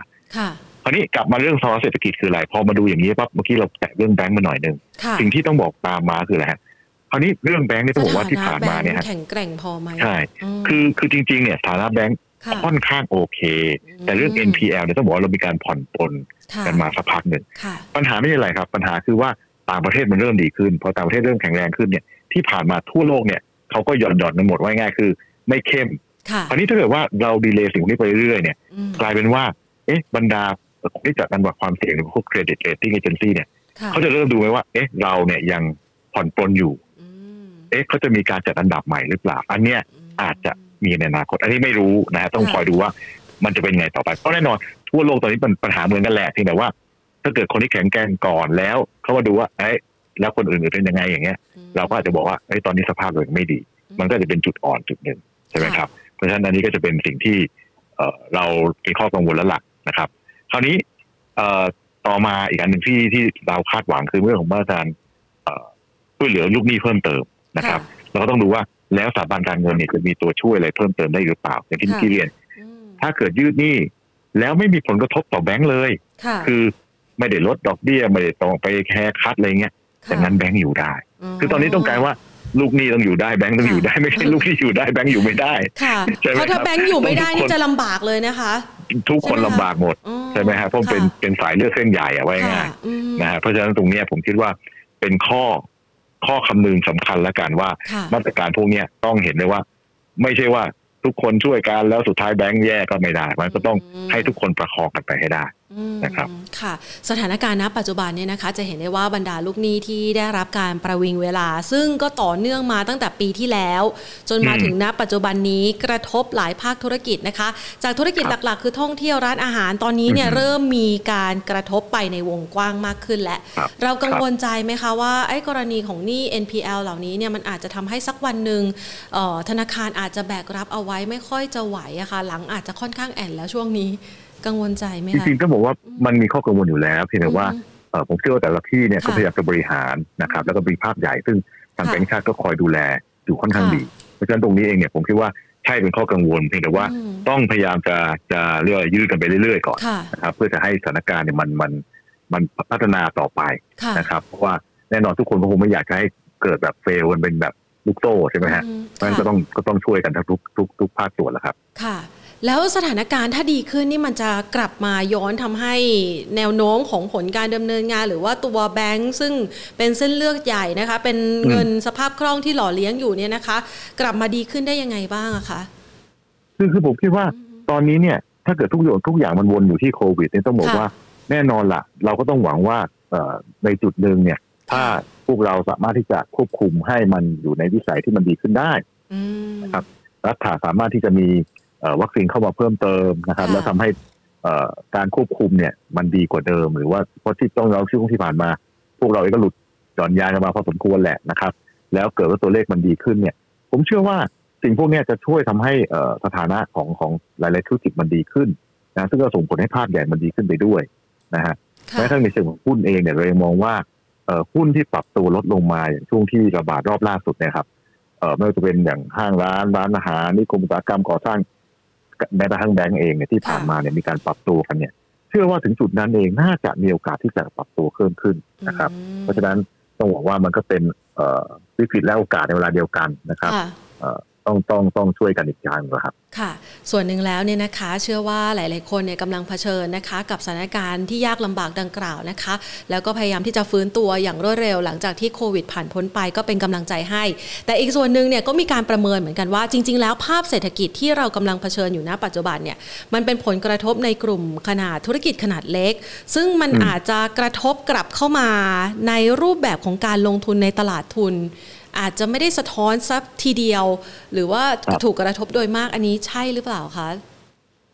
คราวนี้กลับมาเรื่องภาวะเศรษฐกิจคืออะไรพอมาดูอย่างนี้ปั๊บเมื่อกี้เราแตะเรื่องแบงก์มาหน่อยหนึ่งสิ่งที่ต้องบอกตามมาคืออะไรฮะคราวนี้เรื่องแบงก์นี่ต้องบอกว่าที่ผ่านมาเนี่ยแข็งแกร่งพอไหมใช่คือคือจริงๆเนี่ยฐานะแบงก์ ค่อนข้างโอเค แต่เรื่อง NPL เนี่ยต้องบอกว่าเรามีการผ่อนปลนกันมาสักพักหนึ่งปัญหาไม่ใช่อะไรครับ ปัญหาคือว่าต่างประเทศมันเริ่มดีขึ้นพอต่างประเทศเริ่มแข็งแรงขึ้นเนี่ยที่ผ่านมาทั่วโลกเนี่ยเขาก็หย่อนหย่อนกันหมดว่าง่ายคือ ไม่เข้มคราวนี้ถ้าเกิดว่าเรา delay สิ่งนี้ไปเรื่อยๆเนี่ย กลายเป็นว่า เอ๊ะบรรดาที่จัดอันดับความเสี่ยงหรือพวก credit rating agency เนี่ยเขาจะเริ่มดูไหมว่า เอ๊ะเราเนี่ยยังผ่อนปลนอยู่ เอ๊ะเขาจะมีการจัดอันดับใหม่หรือเปล่า อันเนี้ยอาจจะ มีในอนาคต อันนี้ไม่รู้นะต้องคอยดูว่ามันจะเป็นไงต่อไป เพราะแน่นอนทั่วโลกตอนนี้มันปัญหาเหมือนกันแหละเพียงแต่ว่า ถ้าเกิดคนที่แข็งแกร่งก่อนแล้วเขามาดูว่าไอ้แล้วคนอื่นเป็นยังไงอย่างเงี้ย เราก็อาจจะบอกว่าไอ้ตอนนี้สภาพเลยไม่ดี มันก็จะเป็นจุดอ่อนจุดหนึ่งใช่ไหมครับ เพราะฉะนั้นอันนี้ก็จะเป็นสิ่งที่เอเรามีข้อกังวลแล้วหลักนะครับ คราวนี้เอต่อมาอีกอันหนึ่งที่ที่เราคาดหวังคือเรื่องของมาตรการเอ่อช่วยเหลือลูกหนี้เพิ่มเติมนะครับ เราก็ต้องดูว่า แล้วสถาบันการเงินเนี่ยจะมีตัวช่วยอะไรเพิ่มเติมได้หรือเปล่าอย่างที่ค่ะที่เรียนอืมถ้าเกิดยืดหนี้แล้วไม่มีผลกระทบต่อแบงก์เลยค่ะคือไม่ได้ลดดอกเบี้ย ไม่ได้ต้องไปแคร์คัดอะไรเงี้ยแต่งั้นแบงก์อยู่ได้ คือตอนนี้ต้องการว่าลูกหนี้ต้องอยู่ได้แบงก์ต้องอยู่ได้ไม่ใช่ลูกหนี้อยู่ได้แบงก์อยู่ไม่ได้ค่ะใช่ไหมเพราะถ้าครับแบงค์อยู่ไม่ได้ทุกคนนี่จะลำบากเลยนะคะ ทุกคนใช่ไหมคะลำบากหมดอ๋อใช่ไหมฮะเพราะมันเป็นค่ะเป็นสายเลือดเส้นใหญ่อะไว้ค่ะง่ายอืมนะฮะเพราะฉะนั้นตรงเนี้ยผมคิดว่าเป็นข้อ ข้อคำนึงสำคัญละกันว่าค่ะมาตรการพวกเนี้ยต้องเห็นเลยว่า ไม่ใช่ว่าทุกคนช่วยกันแล้วสุดท้ายแบงก์แย่ก็ไม่ได้ มันก็ต้องอืมให้ทุกคนประคองกันไปให้ได้อืม นะครับค่ะ สถานการณ์ณปัจจุบันเนี่ยนะคะ จะเห็นได้ว่าบรรดาลูกหนี้ที่ได้รับการประวิงเวลา ซึ่งก็ต่อเนื่องมาตั้งแต่ปีที่แล้ว จนมาอืมถึงณปัจจุบันนี้กระทบหลายภาคธุรกิจนะคะ จากธุรกิจครับหลักๆ คือท่องเที่ยวร้านอาหารตอนนี้เนี่ยอือฮึเริ่มมีการกระทบไปในวงกว้างมากขึ้นแล้วครับเรากังวลใจไหมคะว่าไอ้กรณีของหนี้ NPL เหล่านี้เนี่ยมันอาจจะทำให้สักวันหนึ่งเอ่อธนาคารอาจจะแบกรับเอาไว้ไม่ค่อยจะไหวอะค่ะหลังอาจจะค่อนข้างแอนแล้วช่วงนี้ กังวลใจไหมจคะริงๆต้องบอกว่ามันมีข้อกังวลอยู่แล้วเพียงแต่ว่าอืมเอ่อผมเชื่อว่าแต่ละที่เนี่ยก็ค่ะพยายามจะบริหารนะครับแล้วก็มีภาพใหญ่ซึ่งทางค่ะแบงก์ชาติก็คอยดูแลอยู่ค่อนข้างค่ะดีเพราะฉะนั้นตรงนี้เองเนี่ยผมคิดว่าใช่เป็นข้อกังวลเพียงแต่ว่าอืมต้องพยายามจะจะเรียกว่ายืดกันไปเรื่อยๆก่อนค่ะนะครับเพื่อจะให้สถานการณ์เนี่ยมันมันมันพัฒนาต่อไปค่ะนะครับเพราะว่าแน่นอนทุกคนก็คงไม่อยากจะให้เกิดแบบเฟลกันเป็นแบบลูกโซ่ใช่ไหมฮะอืมเพราะฉะนั้นก็ต้องก็ต้องช่วยกันทั้งทุกทุกทุกภาคส่วนแหละครับค่ะ แล้วสถานการณ์ถ้าดีขึ้นนี่มันจะกลับมาย้อนทำให้แนวโน้มของผลการดำเนินงาน หรือว่าตัวแบงค์ซึ่งเป็นเส้นเลือกใหญ่นะคะ เป็นเงินสภาพคล่องที่หล่อเลี้ยงอยู่เนี่ยนะคะ กลับมาดีขึ้นได้ยังไงบ้างอะคะคือคือผมคิดว่าอืมตอนนี้เนี่ย ถ้าเกิดทุกอย่างทุกอย่างมันวนอยู่ที่โควิดเนี่ยต้องบอกค่ะว่าแน่นอนละเราก็ต้องหวังว่าเอ่อในจุดหนึ่งเนี่ย ถ้าพวกเราสามารถที่จะควบคุมให้มันอยู่ในวิสัยที่มันดีขึ้นได้อืมครับรัฐาสามารถที่จะมีเอ่อ วัคซีนเข้ามาเพิ่มเติมนะครับค่ะแล้วทำให้เอ่อการควบคุมเนี่ยมันดีกว่าเดิม หรือว่าเพราะที่ต้องเราช่วงที่ผ่านมา พวกเราเองก็หลุดหย่อนยานกันมาพอสมควรแหละนะครับ แล้วเกิดว่าตัวเลขมันดีขึ้นเนี่ย ผมเชื่อว่าสิ่งพวกเนี้ยจะช่วยทำให้เอ่อสถานะของของหลาย ๆ ธุรกิจมันดีขึ้นนะซึ่งก็ส่งผลให้ภาพใหญ่มันดีขึ้นไปด้วยนะฮะค่ะแม้กระทั่งในเชิงของหุ้นเองเนี่ยเรายังมองว่าเอ่อหุ้นที่ปรับตัวลดลงมาอย่างช่วงที่ระบาดรอบล่าสุดเนี่ยครับเอ่อไม่ว่าจะเป็นอย่างห้างร้านร้านอาหารนิคมอุตสาหกรรมก่อสร้าง แม้กระทั่งแบงก์เองเนี่ยที่ผ่านมาเนี่ยมีการปรับตัวกันเนี่ยเชื่อว่าถึงจุดนั้นเองน่าจะมีโอกาสที่จะปรับตัวเพิ่มขึ้นนะครับอืมเพราะฉะนั้นต้องบอกว่ามันก็เป็นเอ่อวิกฤตและโอกาสในเวลาเดียวกันนะครับค่ะเอ่อ ต้องต้องต้องช่วยกันอีกอย่างนะครับ ค่ะ ส่วนหนึ่งแล้วเนี่ยนะคะ เชื่อว่าหลาย ๆ คนเนี่ยกำลังเผชิญนะคะ กับสถานการณ์ที่ยากลำบากดังกล่าวนะคะ แล้วก็พยายามที่จะฟื้นตัวอย่างรวดเร็ว หลังจากที่โควิดผ่านพ้นไปก็เป็นกำลังใจให้ แต่อีกส่วนหนึ่งเนี่ยก็มีการประเมินเหมือนกันว่าจริง ๆ แล้วภาพเศรษฐกิจที่เรากำลังเผชิญอยู่ณปัจจุบันเนี่ยมันเป็นผลกระทบในกลุ่มขนาดธุรกิจขนาดเล็ก ซึ่งมันอืมอาจจะกระทบกลับเข้ามาในรูปแบบของการลงทุนในตลาดทุน อาจจะไม่ได้สะท้อนสักทีเดียว หรือว่าถูกกระทบโดยมากอันนี้ใช่หรือเปล่าคะ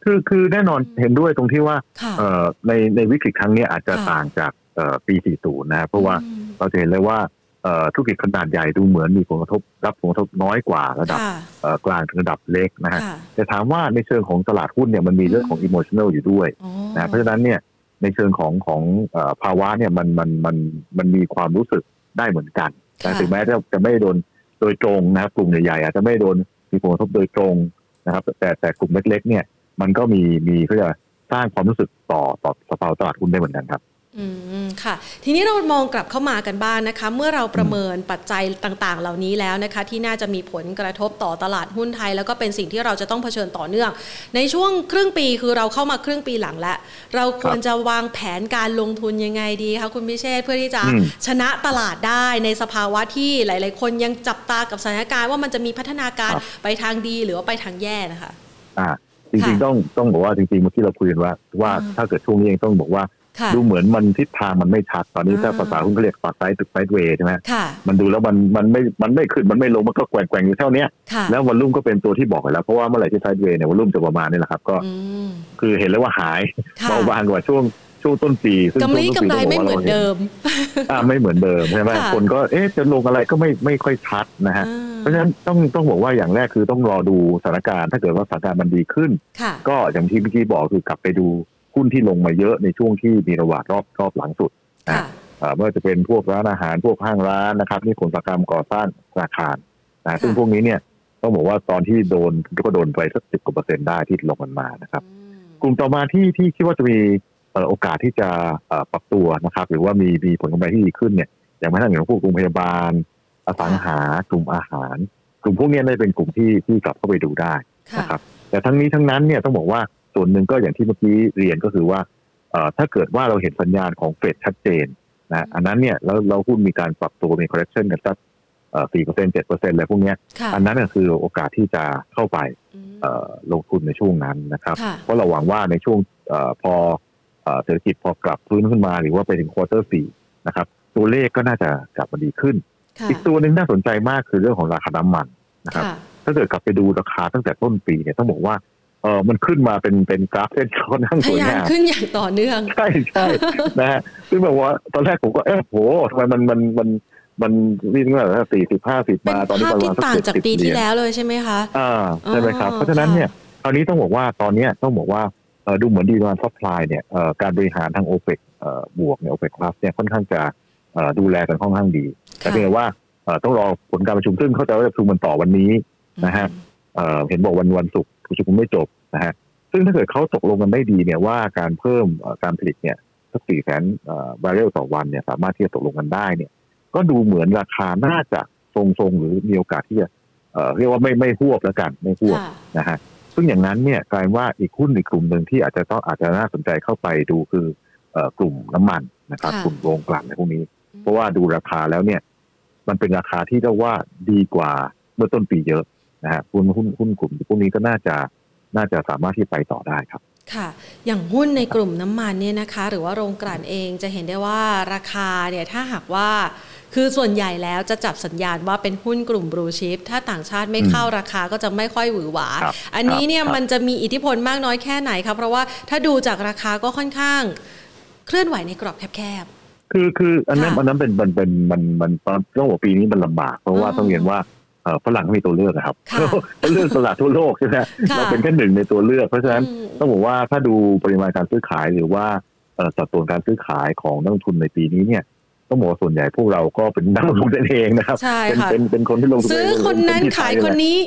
คือคือแน่นอนเห็นด้วยตรงที่ว่าค่ะเอ่อในในวิกฤตครั้งเนี้ยอาจจะค่ะต่างจากเอ่อปี 40 นะครับเพราะว่าอืมเราจะเห็นเลยว่าเอ่อธุรกิจขนาดใหญ่ดูเหมือนมีผลกระทบรับผลกระทบน้อยกว่าระดับค่ะเอ่อกลางถึงระดับเล็กนะฮะค่ะแต่ถามว่าในเชิงของตลาดหุ้นเนี่ยมันมีเรื่องของอืมอิโมชัน a ลอยู่ด้วยอ๋อนะเพราะฉะนั้นเนี่ยในเชิงของของเอ่อภาวะเนี่ยมันมันมันมันมีความรู้สึกได้เหมือนกันแต่ค่ะ ถึงแม้จะจะไม่ได้โดนโดยตรงนะครับ กลุ่มใหญ่ๆอาจจะไม่โดนมีผลกระทบโดยตรงนะครับ แต่แต่กลุ่มเล็ก ๆ เนี่ย มันก็มีมีเขาจะสร้างความรู้สึกต่อต่อสภาวะตลาดหุ้นได้เหมือนกันครับ อืมค่ะ ทีนี้เรามองกลับเข้ามากันบ้างนะคะ เมื่อเราประเมินปัจจัยต่างๆ เหล่านี้แล้วนะคะ ที่น่าจะมีผลกระทบต่อตลาดหุ้นไทย แล้วก็เป็นสิ่งที่เราจะต้องเผชิญต่อเนื่อง ในช่วงครึ่งปีคือเราเข้ามาครึ่งปีหลังแล้ว เราควรจะวางแผนการลงทุนยังไงดีคะคุณพิเชษฐ์เพื่อที่จะอืมชนะตลาดได้ในสภาวะที่หลาย ๆ คนยังจับตากับสถานการณ์ว่ามันจะมีพัฒนาการครับไปทางดีหรือว่าไปทางแย่นะคะอ่าจริงค่ะๆต้องต้องบอกว่าจริงๆเมื่อกี้เราคุยกันว่าว่าอ่าถ้าเกิดช่วงนี้เองต้องบอกว่าค่ะ ดูเหมือนมันทิศทางมันไม่ชัด ตอนนี้ถ้าอ่าภาษาหุ้นเขาเรียกปอดไซด์ตึกไซด์เวย์ใช่ไหมค่ะมันดูแล้วมันมันไม่มันไม่ขึ้นมันไม่ลงมันก็แกว่งแกว่งอยู่เท่าเนี้ยค่ะแล้ววอลลุ่มก็เป็นตัวที่บอกไปแล้ว เพราะว่าเมื่อไหร่ที่ไซด์เวย์เนี่ยวอลลุ่มจะประมาณนี้แหละครับ ก็อืมคือเห็นแล้วว่าหายค่ะเบาบางกว่าช่วงช่วงต้นปีซึ่งกำไรช่วงต้นปีกำไรไม่เหมือนเดิมอ่าไม่เหมือนเดิมใช่ไหมค่ะคนก็เอ๊ะจะลงอะไรก็ไม่ไม่ค่อยชัดนะฮะอ่าเพราะฉะนั้นต้องต้องบอกว่าอย่างแรกคือต้องรอดูสถานการณ์ ถ้าเกิดว่าสถานการณ์มันดีขึ้นค่ะก็อย่างที่เมื่อกี้บอกคือกลับไปดู หุ้นที่ลงมาเยอะในช่วงที่มีระบาดรอบรอบหลังสุดค่ะอ่าไม่ว่าจะเป็นพวกร้านอาหารพวกห้างร้านนะครับนี่ผลกรรมก่อสร้างอาคารนะซึ่งพวกนี้เนี่ยต้องบอกว่าตอนที่โดนก็โดนไปสักสิบกว่าเปอร์เซ็นต์ได้ที่ลงกันมานะครับอืมกลุ่มต่อมาที่ที่คิดว่าจะมีเอ่อโอกาสที่จะเอ่อปรับตัวนะครับ หรือว่ามีมีผลกำไรที่ดีขึ้นเนี่ยอย่างแม้กระทั่งอย่างพวกโรงพยาบาล อสังหากลุ่มอาหาร กลุ่มพวกเนี้ยได้เป็นกลุ่มที่ที่กลับเข้าไปดูได้ค่ะนะครับ แต่ทั้งนี้ทั้งนั้นเนี่ยต้องบอกว่า ส่วนหนึ่งก็อย่างที่เมื่อกี้เรียนก็คือว่าเอ่อถ้าเกิดว่าเราเห็นสัญญาณของเฟดชัดเจนนะอันนั้นเนี่ยแล้วเราหุ้นมีการปรับตัวมี correction กันสักสี่เปอร์เซ็นต์เจ็ดเปอร์เซ็นต์อะไรพวกเนี้ยค่ะอันนั้นก็คือโอกาสที่จะเข้าไปอืมเอ่อลงทุนในช่วงนั้นนะครับค่ะเพราะเราหวังว่าในช่วงเออพอเอ่อเศรษฐกิจพอกลับฟื้นขึ้นมาหรือว่าไปถึง quarter สี่นะครับ ตัวเลขก็น่าจะกลับมาดีขึ้นค่ะอีกตัวหนึ่งน่าสนใจมากคือเรื่องของราคาน้ำมันนะครับค่ะถ้าเกิดกลับไปดูราคาตั้งแต่ต้นปีเนี่ยต้องบอกว่า เออมันขึ้นมาเป็นเป็นกราฟเส้นค่อนข้างทะสวยยานงามขึ้นอย่างต่อเนื่อง ใช่ใช่นะฮะซึ่งแบบว่าตอนแรกผมก็เอ๊ะโหทำไมมันมันมันมันวิ่งมาสี่สิบห้าสิบเป็นมาตอนนี้ภาพประมาที่ณสักต่างเจ็ดจากสิบปีเหรีที่ยญแล้วเลยใช่ไหมคะอ่าใช่ไหมครับอ๋อเพราะฉะนั้นค่ะเนี่ยคราวนี้ต้องบอกว่าตอนเนี้ยต้องบอกว่าเอ่อดูเหมือน demand supply เนี่ยเอ่อการบริหารทางโอเปกบวกเนี่ยโอเปกพลัสเนี่ยค่อนข้างจะเอ่อดูแลกันค่อนข้างดี แต่เพียงแต่ว่าเอ่อต้องรอผลการประชุมซึ่งเข้าใจว่าจะประชุมมันต่อวันนี้นะฮะเอ่อเห็นบอกวันวันศุกร์ ประชุมไม่จบนะฮะซึ่งถ้าเกิดเขาตกลงกันได้ดีเนี่ยว่าการเพิ่มเอ่อการผลิตเนี่ยสักสี่แสนบาร์เรลต่อวันเนี่ยสามารถที่จะตกลงกันได้เนี่ย ก็ดูเหมือนราคาน่าจะทรงๆหรือมีโอกาสที่จะเอ่อเรียกว่าไม่ไม่ฮวบแล้วกันไม่ฮวบค่ะนะฮะซึ่งอย่างนั้นเนี่ยกลายว่าอีกหุ้นอีกกลุ่มหนึ่งที่อาจจะต้องอาจจะน่าสนใจเข้าไปดูคือเอ่อกลุ่มน้ำมันนะครับค่ะกลุ่มโรงกลั่นในพวกนี้ เพราะว่าดูราคาแล้วเนี่ย มันเป็นราคาที่เรียกว่าดีกว่าเมื่อต้นปีเยอะ นะฮะหุ้นหุ้นหุ้นกลุ่มพวกนี้ก็น่าจะน่าจะสามารถที่ไปต่อได้ครับค่ะ อย่างหุ้นในกลุ่มน้ำมันเนี่ยนะคะ หรือว่าโรงกลั่นเองจะเห็นได้ว่าราคาเนี่ยถ้าหากว่าคือส่วนใหญ่แล้วจะจับสัญญาณว่าเป็นหุ้นกลุ่มบลูชิพถ้าต่างชาติไม่เข้าราคาก็จะไม่ค่อยหวือหวาครับอันนี้เนี่ยครับมันจะมีอิทธิพลมากน้อยแค่ไหนคะเพราะว่าถ้าดูจากราคาก็ค่อนข้าง เคลื่อนไหวในกรอบแคบคือคืออันนั้นค่ะอันนั้นเป็นมันเป็นมันมันตอนต้องบอกปีนี้มันลำบาก เพราะว่าอ๋อต้องเรียนว่าเอ่อ ฝรั่งเขามีตัวเลือกนะครับค่ะเขาเลือกตลาดทั่วโลกใช่ไหมค่ะเราเป็นแค่หนึ่งในตัวเลือก เพราะฉะนั้นอืมต้องบอกว่าถ้าดูปริมาณการซื้อขายหรือว่าเอ่อสัดส่วนการซื้อขายของนักลงทุนในปีนี้เนี่ยต้องบอกว่าส่วนใหญ่พวกเราก็เป็นนักลงทุนกันเองนะครับใช่เป็นค่ะเป็นเป็นคนที่ลงทุนซื้อเงคนนั้นเป็ที่ขายไทคนแหละนี้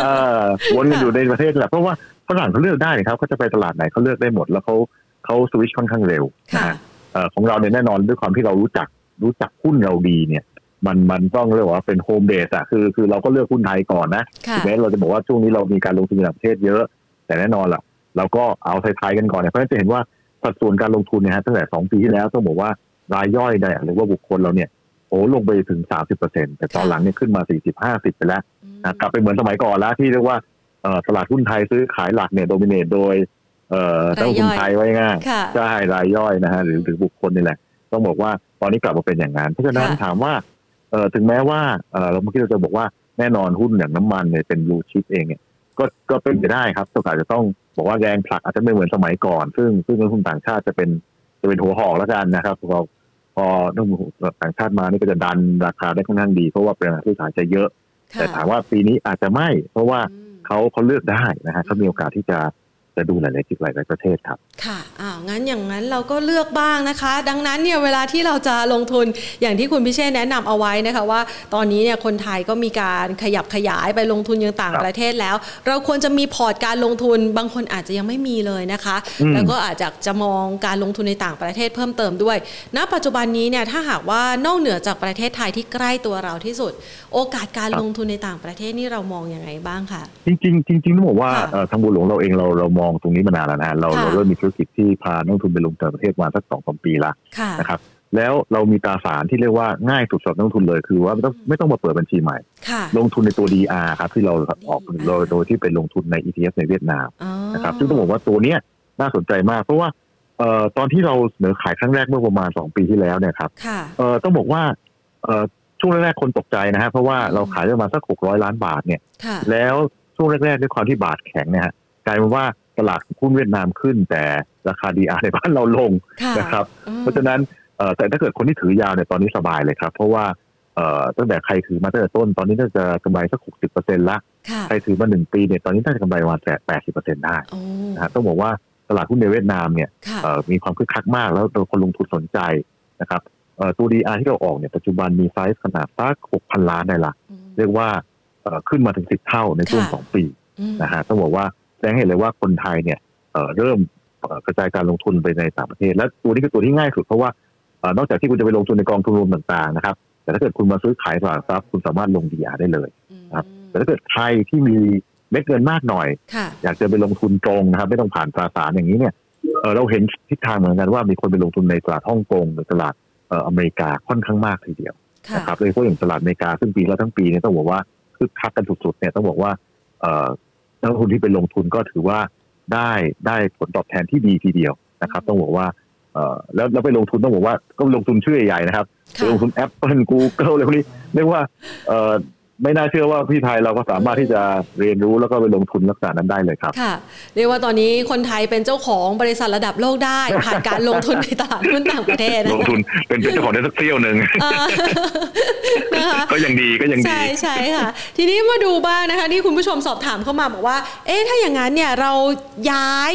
เออวนกันอยู่ในประเทศแหละเพราะว่าฝรั่งเขาเลือกได้ครับเขาจะไปตลาดไหนเขาเลือกได้หมด แล้วเขาเขาสวิชค่อนข้างเร็วนะค่ะฮะเอ่อของเราเนี่ยแน่นอนด้วยความที่เรารู้จักรู้จักหุ้นเราดีเนี่ย มันมันต้องเรียกว่าเป็นโฮมเบสอะคือคือเราก็เลือกหุ้นไทยก่อนนะค่ะถึงแม้เราจะบอกว่าช่วงนี้เรามีการลงทุนในต่างประเทศเยอะ แต่แน่นอนล่ะ เราก็เอาไทยๆกันก่อนเนี่ยเพราะฉะนั้นจะเห็นว่าสัดส่วนการลงทุนเนี่ยฮะตั้งแต่สองปีที่แล้วต้องบอกว่ารายย่อยเนี่ยหรือว่าบุคคลเราเนี่ยโอ้ลงไปถึงสามสิบเปอร์เซ็นแต่ตอนหลังเนี่ยขึ้นมาสี่สิบห้าสิบไปแล้วนะกลับไปเหมือนสมัยก่อนแล้วที่เรียกว่าเอ่อตลาดหุ้นไทยซื้อขายหลักเนี่ยโดมิเนตโดยเอ่อนักลงทุนไทยไว้ง่ายค่ะใช่รายย่อยนะฮะหรือหรือบุคคลนี่แหละ ต้องบอกว่าตอนนี้กลับมาเป็นอย่างนั้นเพราะฉะนั้นค่ะถามว่าเอ่อ ถึงแม้ว่าเอ่อเราเมื่อกี้เราจะบอกว่าแน่นอนหุ้นอย่างน้ำมันเนี่ยเป็นบลูชิปเองเนี่ยก็ก็เป็นไปได้ครับต้องอาจจะต้องบอกว่าแรงผลักอาจจะไม่เหมือนสมัยก่อน ซึ่งซึ่งนักลงทุนต่างชาติจะเป็นจะเป็นหัวหอกแล้วกันนะครับพอพอนักลงทุนต่างชาติมานี่ก็จะดันราคาได้ค่อนข้างดี เพราะว่าปริมาณซื้อขายจะเยอะค่ะแต่ถามว่าปีนี้อาจจะไม่ เพราะว่าอืมเขาเขาเลือกได้นะฮะเขามีโอกาสที่จะ จะดูหลายๆที่หลายๆประเทศครับ ค่ะอ้าวงั้นอย่างนั้นเราก็เลือกบ้างนะคะ ดังนั้นเนี่ยเวลาที่เราจะลงทุนอย่างที่คุณพิเชษแนะนำเอาไว้นะคะว่า ตอนนี้เนี่ยคนไทยก็มีการขยับขยายไปลงทุนยังต่างครับประเทศแล้ว เราควรจะมีพอร์ตการลงทุนบางคนอาจจะยังไม่มีเลยนะคะอืมแล้วก็อาจจะจะมองการลงทุนในต่างประเทศเพิ่มเติมด้วย ณ ปัจจุบันนี้เนี่ยถ้าหากว่านอกเหนือจากประเทศไทยที่ใกล้ตัวเราที่สุด โอกาสการลงทุนในต่างประเทศนี่เรามองยังไงบ้างคะจริงๆจริงๆต้องบอกว่าค่ะเอ่อทางบุญหลวงเราเองเราเรามองตรงนี้มานานแล้วนะฮะเราค่ะเราเริ่มมีธุรกิจที่พานักลงทุนไปลงต่างประเทศมาสักสองสามปีละค่ะนะครับแล้วเรามีตราสารที่เรียกว่าง่ายสุดสำหรับนักลงทุนเลยคือว่าไม่ต้องไม่ต้องมาเปิดบัญชีใหม่ค่ะลงทุนในตัว DR ครับที่เราออก DR โดยโดยที่เป็นลงทุนใน ETF ในเวียดนามอ๋อนะครับซึ่งต้องบอกว่าตัวเนี้ยน่าสนใจมาก เพราะว่าเอ่อตอนที่เราเสนอขายครั้งแรกเมื่อประมาณสองปีที่แล้วเนี่ยครับค่ะเอ่อต้องบอกว่าเอ่อช่วงแรกๆคนตกใจนะฮะเพราะว่าเราขายประมาณสักหกร้อยล้านบาทเนี่ยค่ะแล้วช่วงแรกๆด้วยความที่บาทแข็งเนี่ยฮะกลายเป็นว่า ตลาดหุ้นเวียดนามขึ้น แต่ราคา DR ในบ้านเราลงค่ะนะครับอืมเพราะฉะนั้นเอ่อแต่ถ้าเกิดคนที่ถือยาวเนี่ยตอนนี้สบายเลยครับ เพราะว่าเอ่อตั้งแต่ใครถือมาตั้งแต่ต้นตอนนี้น่าจะกำไรสักหกสิบเปอร์เซ็นต์ละค่ะใครถือมาหนึ่งปีเนี่ยตอนนี้น่าจะกำไรประมาณแปดสิบเปอร์เซ็นต์ได้โอ้นะฮะต้องบอกว่าตลาดหุ้นในเวียดนามเนี่ยค่ะเอ่อมีความคึกคักมากแล้วคนลงทุนสนใจนะครับเอ่อตัว DR ที่เราออกเนี่ยปัจจุบันมีไซส์ขนาดสัก6,000ล้านได้ละเรียกว่าเอ่อขึ้นมาถึง10เท่าในช่วงค่ะสองปีอืมนะฮะต้องบอกว่า แสดงให้เห็นเลยว่าคนไทยเนี่ยเอ่อเริ่มเอ่อกระจายการลงทุนไปในต่างประเทศ และตัวนี้คือตัวที่ง่ายสุดเพราะว่าเอ่อนอกจากที่คุณจะไปลงทุนในกองทุนรวมต่างๆนะครับ แต่ถ้าเกิดคุณมาซื้อขายตลาดทรัพย์คุณสามารถลง DR ได้เลยครับแต่ถ้าเกิดใครที่มีเม็ดเงินมากหน่อยค่ะอยากจะไปลงทุนตรงนะครับ ไม่ต้องผ่านตราสารอย่างนี้เนี่ยเอ่อเราเห็นทิศทางเหมือนกันว่ามีคนไปลงทุนในตลาดฮ่องกงหรือตลาดเอ่ออเมริกาค่อนข้างมากทีเดียวค่ะนะครับโดยเฉพาะอย่างตลาดอเมริกาซึ่งปีแล้วทั้งปีเนี่ยต้องบอกว่าคึกคักกันสุดๆเนี่ยต้องบอกว่าเอ่อ นักลงทุนที่ไปลงทุนก็ถือว่าได้ได้ผลตอบแทนที่ดีทีเดียวนะครับ ต้องบอกว่าเอ่อแล้วแล้วไปลงทุนต้องบอกว่าก็ลงทุนชื่อใหญ่ๆนะครับไปค่ะลงทุน Apple Google อะไรพวกนี้เรียกว่าเอ่อ ไม่น่าเชื่อว่าพี่ไทยเราก็สามารถที่จะเรียนรู้แล้วก็ไปลงทุนลักษณะนั้นได้เลยครับ ค่ะ เรียกว่าตอนนี้คนไทยเป็นเจ้าของบริษัทระดับโลกได้ ผ่านการลงทุนในตลาดหุ้นต่างประเทศนะลงทุนเป็นเป็นเจ้าของได้สักเที่ยวหนึ่งเออนะคะก็ยังดีก็ยังดี ใช่ใช่ค่ะ ทีนี้มาดูบ้างนะคะที่คุณผู้ชมสอบถามเข้ามาบอกว่า เอ๊ะถ้าอย่างนั้นเนี่ยเราย้าย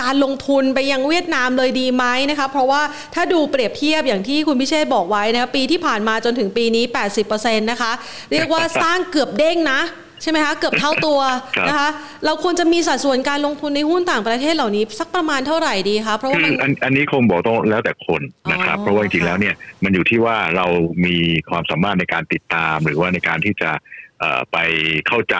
การลงทุนไปยังเวียดนามเลยดีไหมนะคะเพราะว่าถ้าดูเปรียบเทียบอย่างที่คุณพิเชษบอกไว้นะคะปีที่ผ่านมาจนถึงปีนี้ 80%นะคะ เรียกว่าสร้างเกือบเด้งนะใช่ไหมคะเกือบเท่าตัวนะคะ เราควรจะมีสัดส่วนการลงทุนในหุ้นต่างประเทศเหล่านี้สักประมาณเท่าไหร่ดีคะเพราะว่าอันอันนี้คงบอกต้องแล้วแต่คนนะครับ เพราะว่าจริงๆแล้วเนี่ยมันอยู่ที่ว่าเรามีความสามารถในการติดตาม หรือว่าในการที่จะไปเข้าใจ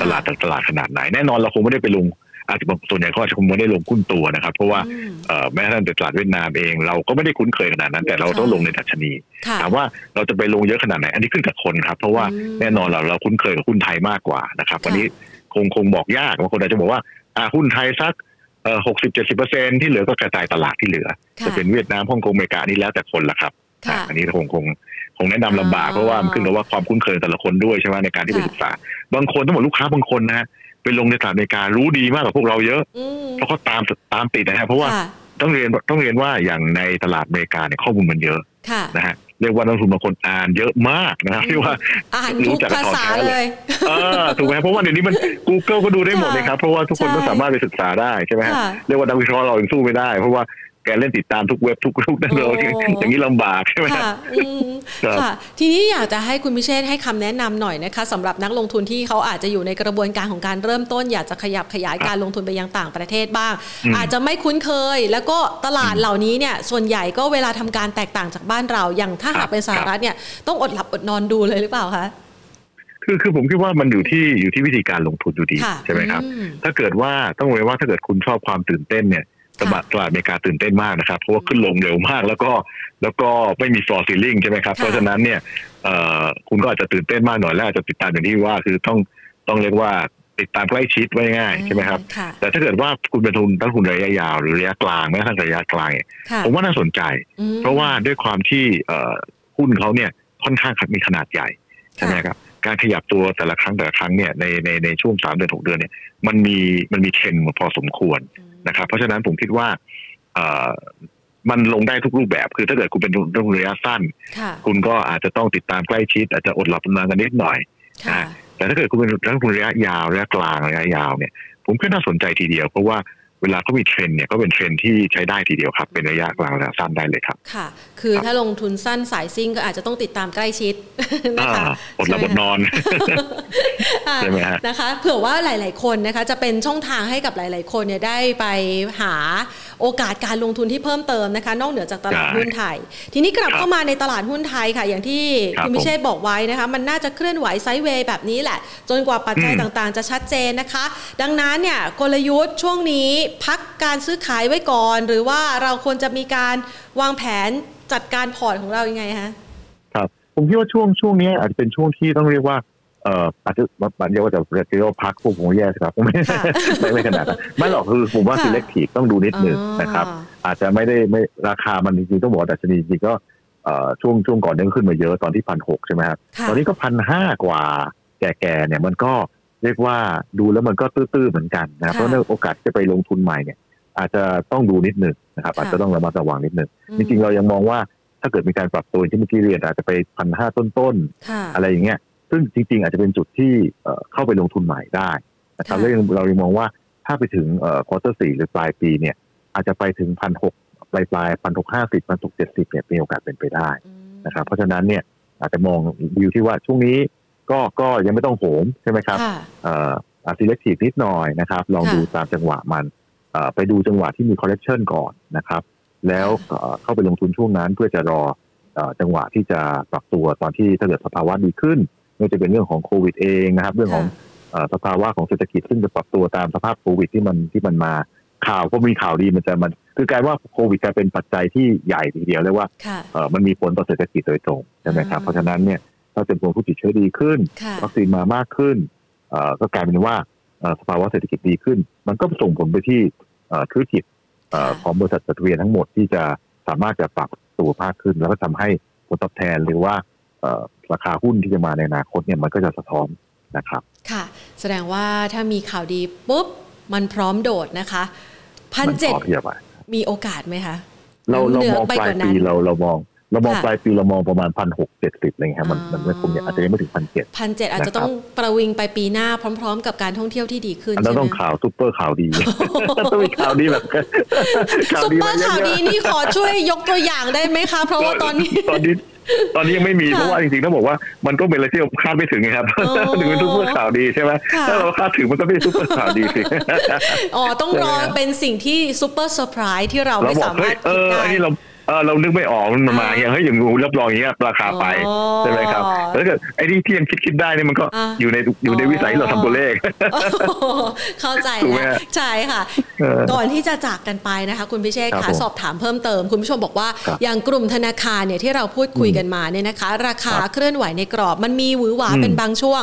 ตลาดต่ละตลาดขนาดไหน แน่นอนเราคงไม่ได้ไปลง อาจจะส่วนใหญ่เขาอาจจะคงไม่ได้ลงหุ้นตัวนะครับ เพราะว่าอืมเอ่อแม้กระทั่งตลาดเวียดนามเองเราก็ไม่ได้คุ้นเคยขนาดนั้น แต่เราต้องค่ะลงในดัชนีค่ะถามว่าเราจะไปลงเยอะขนาดไหนอันนี้ขึ้นกับคนครับ เพราะว่าอืมแน่นอนเราเราคุ้นเคยกับหุ้นไทยมากกว่านะครับค่ะวันนี้คงคงบอกยากบางคนอาจจะบอกว่าอ่าหุ้นไทยสักเอ่อหกสิบเจ็ดสิบเปอร์เซ็นที่เหลือก็กระจายตลาดที่เหลือค่ะจะเป็นเวียดนามฮ่องกงอเมริกานี่แล้วแต่คนละครับค่ะอะอันนี้คงคงคงแนะนำลำบากอ๋อเพราะว่ามันขึ้นกับว่าความคุ้นเคยแต่ละคนด้วยใช่ไหมในการที่ไปค่ะศึกษา บางคนต้องบอกลูกค้าบางคนนะฮะ ไปลงในตลาดอเมริการู้ดีมากกว่าพวกเราเยอะอืมเพราะเขาตามตามติดนะฮะเพราะว่าค่ะต้องเรียนต้องเรียนว่าอย่างในตลาดอเมริกาเนี่ยข้อมูลมันเยอะค่ะนะฮะเรียกว่านักลงทุนบางคนอ่านเยอะมากนะครับอืมที่ว่าอ่านรู้ทุกจักภาษาของแท้เลยเลยเออถูกไหมเพราะว่าเดี๋ยวนี้มัน Google ก็ดูได้หมดเลยครับ เพราะว่าทุกคนใช่ก็สามารถไปศึกษาได้ใช่ไหมฮะค่ะเรียกว่านักวิเคราะห์เรายังสู้ไม่ได้ เพราะว่า แกเล่นติดตามทุกเว็บทุกทุกนั่นเลยโอ้อย่างนี้ลำบากใช่ไหมฮะค่ะอืมครับค่ะ ทีนี้อยากจะให้คุณพิเชษฐ์ให้คำแนะนำหน่อยนะคะสำหรับนักลงทุนที่เขาอาจจะอยู่ในกระบวนการของการเริ่มต้น อยากจะขยับขยายการลงทุนไปยังต่างประเทศบ้างอืมอาจจะไม่คุ้นเคย แล้วก็ตลาดเหล่านี้เนี่ยส่วนใหญ่ก็เวลาทำการแตกต่างจากบ้านเราอย่างถ้าหากเป็นสหรัฐเนี่ยต้องอดหลับอดนอนดูเลยหรือเปล่าคะคือคือผมคิดว่ามันอยู่ที่อยู่ที่วิธีการลงทุนอยู่ดีค่ะใช่ไหมครับอืมถ้าเกิดว่าต้องเรียนว่าถ้าเกิดคุณชอบความตื่นเต้นเนี่ย ตลาดตลาดอเมริกาตื่นเต้นมากนะครับ เพราะว่าขึ้นลงเร็วมากแล้วก็แล้วก็ไม่มีฟลอร์ซีลิงใช่ไหมครับค่ะเพราะฉะนั้นเนี่ยเอ่อคุณก็อาจจะตื่นเต้นมากหน่อยและอาจจะติดตามอย่างที่ว่าคือต้องต้องเรียกว่าติดตามใกล้ชิดไว้ง่ายใช่ไหมครับค่ะแต่ถ้าเกิดว่าคุณเป็นทุนตั้งทุนระยะยาวหรือระยะกลางแม้กระทั่งระยะกลางเนี่ยค่ะผมว่าน่าสนใจอืมเพราะว่าด้วยความที่เอ่อหุ้นเขาเนี่ยค่อนข้างมีขนาดใหญ่ใช่ไหมครับการขยับตัวแต่ละครั้งแต่ละครั้งเนี่ยในในในช่วงสามเดือนหกเดือนเนี่ยมันมีมันมีเทรนด์พอสมควร นะครับ เพราะฉะนั้นผมคิดว่าเอ่อมันลงได้ทุกรูปแบบ คือถ้าเกิดคุณเป็นนักลงทุนระยะสั้นค่ะคุณก็อาจจะต้องติดตามใกล้ชิด อาจจะอดหลับอดนอนกันนิดหน่อยค่ะแต่ถ้าเกิดคุณเป็นนักลงทุนระยะยาวระยะกลางระยะยาวเนี่ย ผมก็น่าสนใจทีเดียวเพราะว่า เวลาเขามีเทรนด์เนี่ยก็เป็นเทรนด์ที่ใช้ได้ทีเดียวครับ เป็นระยะกลางระยะสั้นได้เลยครับ ค่ะ คือครับถ้าลงทุนสั้นสายซิ่งก็อาจจะต้องติดตามใกล้ชิดนะคะอ่าอดหลับอดนอนอ่าใช่ไหมฮะนะคะ เผื่อว่าหลาย ๆ คนนะคะ จะเป็นช่องทางให้กับหลาย ๆ คนเนี่ยได้ไปหา โอกาสการลงทุนที่เพิ่มเติมนะคะ นอกเหนือจากตลาดใช่หุ้นไทย ทีนี้กลับครับเข้ามาในตลาดหุ้นไทยค่ะ อย่างที่ครับคุณพิเชษฐ์บอกไว้นะคะ มันน่าจะเคลื่อนไหวไซด์เวย์แบบนี้แหละ จนกว่าปัจจัยอืมต่างๆ จะชัดเจนนะคะ ดังนั้นเนี่ยกลยุทธ์ช่วงนี้พักการซื้อขายไว้ก่อน หรือว่าเราควรจะมีการวางแผนจัดการพอร์ตของเรายังไงคะครับผมคิดว่าช่วงช่วงนี้อาจจะเป็นช่วงที่ต้องเรียกว่า เอ่ออาจจะบันเรียกว่าจะเรียกว่าพักพวกผมแย่สิครับไม่ค่ะไม่ไม่ขนาดนั้นไม่หรอกคือผมว่าค่ะ selective ต้องดูนิดหนึ่งนะครับอ่าอาจจะไม่ได้ไม่ราคามันจริงๆต้องบอกว่าดัชนีจริงๆก็เอ่อช่วงช่วงก่อนเนี่ยขึ้นมาเยอะตอนที่พันหกใช่ไหมครับค่ะตอนนี้ก็พันห้ากว่าแก่ๆเนี่ยมันก็เรียกว่าดูแล้วมันก็ตื้อๆเหมือนกันนะครับค่ะเพราะฉะนั้นโอกาสจะไปลงทุนใหม่เนี่ย อาจจะต้องดูนิดหนึ่งนะครับค่ะอาจจะต้องระมัดระวังนิดหนึ่งอืมจริงๆเรายังมองว่าถ้าเกิดมีการปรับตัวอย่างที่เมื่อกี้เรียนอาจจะไปพันห้าต้นๆค่ะอะไรอย่างเงี้ย ซึ่งจริง ๆ อาจจะเป็นจุดที่เอ่อเข้าไปลงทุนใหม่ได้นะครับค่ะแล้วยังเรายังมองว่าถ้าไปถึงเอ่อควอเตอร์สี่หรือปลายปีเนี่ย อาจจะไปถึงพันหกปลายปลายพันหกห้าสิบพันหกเจ็ดสิบเนี่ยมีโอกาสเป็นไปได้อืมนะครับ เพราะฉะนั้นเนี่ยอาจจะมองวิวที่ว่าช่วงนี้ก็ก็ยังไม่ต้องโหมใช่ไหมครับค่ะเอ่ออาซีเล็กทีฟนิดหน่อยนะครับ ลองค่ะดูตามจังหวะมันเอ่อไปดูจังหวะที่มีคอ r เ e ชันก่อนนะครับ แล้วเอ่อเข้าไปลงทุนช่วงนั้นเพื่อจะรอเอ่อจังหวะที่จะปรับตัวตอนที่ถ้าเกิดสภาวะดีขึ้น ไม่ว่าจะเป็นเรื่องของโควิดเองนะครับ เรื่องของเอ่อสภาวะของเศรษฐกิจซึ่งจะปรับตัวตามสภาพโควิดที่มันที่มันมาข่าวก็มีข่าวดีมันจะมัน คือกลายว่าโควิดจะเป็นปัจจัยที่ใหญ่ทีเดียวเลยว่าค่ะเอ่อมันมีผลต่อเศรษฐกิจโดยตรงใช่ไหมครับอืมเพราะฉะนั้นเนี่ยถ้าจำนวนผู้ติดเชื้อดีขึ้นค่ะวัคซีนมามากขึ้นเอ่อก็กลายเป็นว่าเอ่อสภาวะเศรษฐกิจดีขึ้น มันก็ส่งผลไปที่เอ่อธุรกิจเอ่อค่ะของบริษัทจดทะเบียนทั้งหมดที่จะสามารถจะปรับตัวมากขึ้น แล้วก็ทำให้ผลตอบแทนหรือว่าเอ่อ ราคาหุ้นที่จะมาในอนาคตเนี่ยมันก็จะสะท้อนนะครับ ค่ะ แสดงว่าถ้ามีข่าวดีปุ๊บ มันพร้อมโดดนะคะพันมันเจ็ดพอที่จะไปมีโอกาสไหมคะ เราเราหนืมองไปปลายกว่านั้ปีนเราเรามองเรามองค่ะปลายปีเรามองประมาณพันหกเจ็ดสิบอะไรเงี้ยครับมันอ๋อมันไม่คงอาจจะยังไม่ถึงพันเจ็ดพันเจ็ดอาจจะนะครับต้องประวิงไปปีหน้าพร้อม ๆ กับการท่องเที่ยวที่ดีขึ้นอันนั้ใช่นไหมต้องข่าวซุปเปอร์ข่าวดีต้องมีข่าวดีแบบข่าวซุปดีเปอมาร์ข่าวเยดีอะๆนี่ขอช่วยยกตัวอย่างได้ไหมคะ เพราะว่าตอนนี้ตอนนี้ ตอนนี้ยังไม่มีค่ะเพราะว่าจริงๆต้องบอกว่ามันก็เป็นอะไรที่เราคาดไม่ถึงไงครับอ๋อถึงเป็นซุปเปอร์ข่าวดีใช่ไหมค่ะถ้าเราคาดถึงมันก็ไม่ใช่ซุปเปอร์ข่าวดีสิอ๋อต้องรอใช่ไหมฮะเป็นสิ่งที่ซูเปอร์เซอร์ไพรส์ที่เราเราไม่บอกสาเฮ้มายรถเอคิดอได้อันนี้เรา เออเรานึกไม่ออกมันมาอ่าอย่างเฮ้ยอย่างงูรับรองอย่างเงี้ยราคาไปอ๋อใช่ไหมครับแล้วก็ไอ้ที่ที่ยังคิดคิดได้เนี่ยมันก็อ่าอยู่ในอยู่ในวิสัยที่เราทำตัวเลข เข้าใจถูกไหมแล้วฮะใช่ค่ะเออก่อนที่จะจากกันไปนะคะ คุณพิเชษครัค่ะบผมสอบถามเพิ่มเติม คุณผู้ชมบอกว่าครับอย่างกลุ่มธนาคารเนี่ยที่เราพูดคุยกันมาเนี่ยนะคะ ราคาครับเคลื่อนไหวในกรอบ มันมีหวือหวาอืมเป็นบางช่วง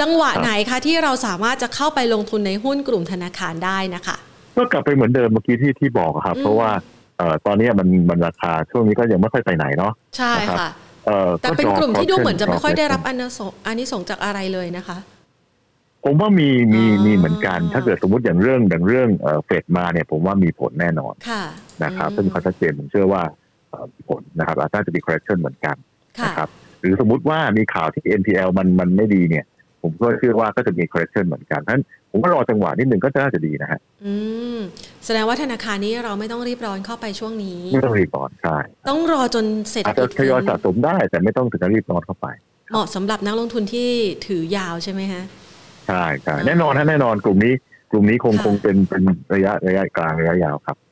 จังหวะครับไหนคะที่เราสามารถจะเข้าไปลงทุนในหุ้นกลุ่มธนาคารได้นะคะก็กลับไปเหมือนเดิมเมื่อกี้ที่ที่บอกอะครับอืมเพราะว่าเอ่อ ตอนนี้มันมันราคาช่วงนี้ก็ยังไม่ค่อยไปไหนเนาะใช่นะครับค่ะเอ่อแต่เป็นกลุ่มที่ดูเหมือนจะไม่ค่อยได้รับก็อานิสงส์อานิสงส์จากอะไรเลยนะคะ ผมว่ามีมีอ๋อมีเหมือนกัน ถ้าเกิดสมมติอย่างเรื่องอย่างเรื่องเอ่อเฟดมาเนี่ย ผมว่ามีผลแน่นอนค่ะนะครับอืมซึ่งความชัดเจนผมเชื่อว่าเอ่อมีผลนะครับอาจจะมี correction เหมือนกันค่ะนะครับหรือสมมุติว่ามีข่าวที่ NPL มันมันไม่ดีเนี่ย ผมก็เชื่อว่าก็จะมี correction เหมือนกันเพราะฉะนั้นผมว่ารอจังหวะนิดหนึ่งก็น่าจะดีนะฮะอืมแสดงว่าธนาคารนี้เราไม่ต้องรีบร้อนเข้าไปช่วงนี้ ไม่ต้องรีบร้อนใช่ต้องรอจนเศรษฐอาจกิจะจทยอยฟื้นสะสมได้ แต่ไม่ต้องถึงกับรีบร้อนเข้าไป เหมาะสำหรับนักลงทุนที่ถือยาวใช่ไหมฮะใช่ใช่อ่าแน่นอนฮะแน่นอนกลุ่มนี้ กลุ่มนี้คงค่ะคงเป็นเป็นระยะระยะกลางระยะยาวครับอืม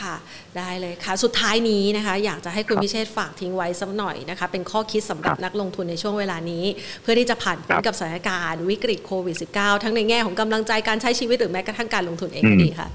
ค่ะได้เลยค่ะ สุดท้ายนี้นะคะ อยากจะให้คุณครับพิเชษฝากทิ้งไว้สักหน่อยนะคะ เป็นข้อคิดสำหรับครับนักลงทุนในช่วงเวลานี้ เพื่อที่จะผ่านพ้นครับกับสถานการณ์วิกฤตโควิด -19 ทั้งในแง่ของกำลังใจการใช้ชีวิตหรือแม้กระทั่งการลงทุนเองก็อืมดีค่ะ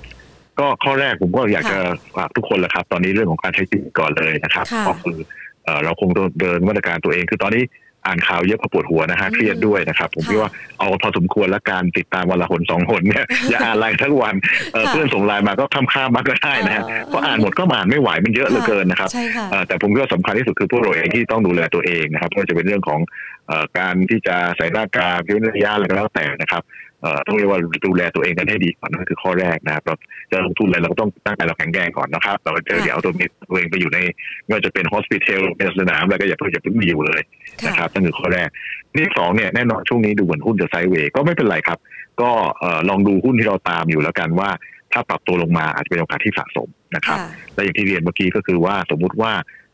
ก็ข้อแรกผมก็อยากค่ะจะฝากทุกคนแหละครับ ตอนนี้เรื่องของการใช้ชีวิตก่อนเลยนะครับค่ะก็คือเอ่อเราคงต้องเดินมาตรการตัวเองคือตอนนี้ อ่านข่าวเยอะพอปวดหัวนะฮะอืมเครียดด้วยนะครับผมค่ะคิดว่าเอาพอสมควรและการติดตามวันละหนสองหนเนี่ยอย่าอ่านไลน์ทั้งวันเอ่อค่ะเพื่อนส่งไลน์มาก็ข้ามๆมาก็ได้นะฮะอ่าเพราะอ่านหมดก็อ่านไม่ไหวมันเยอะเหลือเกินนะครับใช่ค่ะเอ่อแต่ผมคิดว่าสำคัญที่สุดคือพวกเราเองที่ต้องดูแลตัวเองนะครับไม่ว่าจะเป็นเรื่องของเอ่อการที่จะใส่หน้ากากเว้นระยะอะไรก็แล้วแต่นะครับเอ่อ ต้องเรียกว่าดูแลตัวเองกันให้ดีก่อนนั่นคือข้อแรกนะครับเราจะลงทุนอะไรเราก็ต้องตั้งใจเราแข็งแรงก่อนนะครับเราเจอค่ะเดี๋ยวเอาตัวตัวเองไปอยู่ในไม่ว่าจะเป็น hospital เป็นสนามอะไรก็อย่าเพิ่งอย่าเพิ่งมีอยู่เลยค่ะนะครับนั่นคือข้อแรกนี่สองเนี่ยแน่นอนช่วงนี้ดูเหมือนหุ้นจะไซด์เวย์ก็ไม่เป็นไรครับ ก็เอ่อลองดูหุ้นที่เราตามอยู่แล้วกันว่า ถ้าปรับตัวลงมาอาจจะเป็นโอกาสที่สะสมนะครับค่ะและอย่างที่เรียนเมื่อกี้ก็คือว่าสมมุติว่า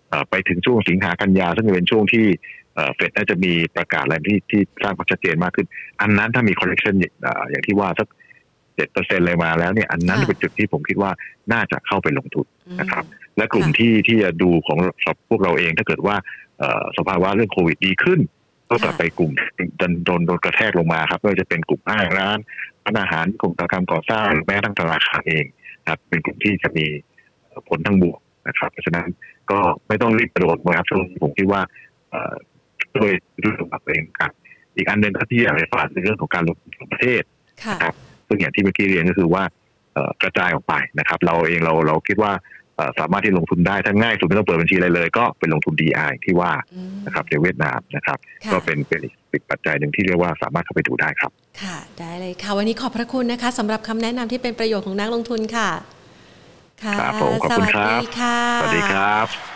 เอ่อไปถึงช่วงสิงหากันยาซึ่งจะเป็นช่วงที่ เอ่อเฟดน่าจะมีประกาศอะไรที่ที่สร้างความชัดเจนมากขึ้น อันนั้นถ้ามี correction เอ่ออย่างที่ว่าสักเจ็ดเปอร์เซ็นต์เลยมาแล้วเนี่ยอันนั้นค่ะเป็นจุดที่ผมคิดว่าน่าจะเข้าไปลงทุนอืมนะครับ และกลุ่มค่ะที่ที่จะดูของพวกเราเองถ้าเกิดว่าเอ่อสภาวะเรื่องโควิดดีขึ้น ก็กลับค่ะไปกลุ่มโดนโดนโดนกระแทกลงมาครับไม่ว่าจะเป็นกลุ่มอาหารร้านร้านอาหารกลุ่มอุตสาหกรรมก่อสร้างหรือแม้กระทั่งธนาคารเองนะครับ เป็นกลุ่มที่จะมีผลทางบวกนะครับ เพราะฉะนั้นก็ไม่ต้องรีบกระโดดนะครับช่วงนี้ผมคิดว่าเอ่อ ด้วยด้วยสมบัติตัวเองครับอีกอันหนึ่งก็ที่อยากจะฝากในเรื่องของการลงทุนของประเทศค่ะครับซึ่งอย่างที่เมื่อกี้เรียนก็คือว่าเอ่อกระจายออกไปนะครับ เราเองเราเราคิดว่าเอ่อสามารถที่ลงทุนได้ถ้าง่ายสุดไม่ต้องเปิดบัญชีอะไรเลย ก็เป็นลงทุน DI ที่ว่าอืมนะครับในเวียดนามนะครับค่ะก็เป็นเป็นอีกปัจจัยหนึ่งที่เรียกว่าสามารถเข้าไปดูได้ครับ ค่ะได้เลยค่ะ วันนี้ขอบพระคุณนะคะสำหรับคำแนะนำที่เป็นประโยชน์ของนักลงทุนค่ะ ค่ะครับผมขอบคุณครับสวัสดีค่ะ สวัสดีครับ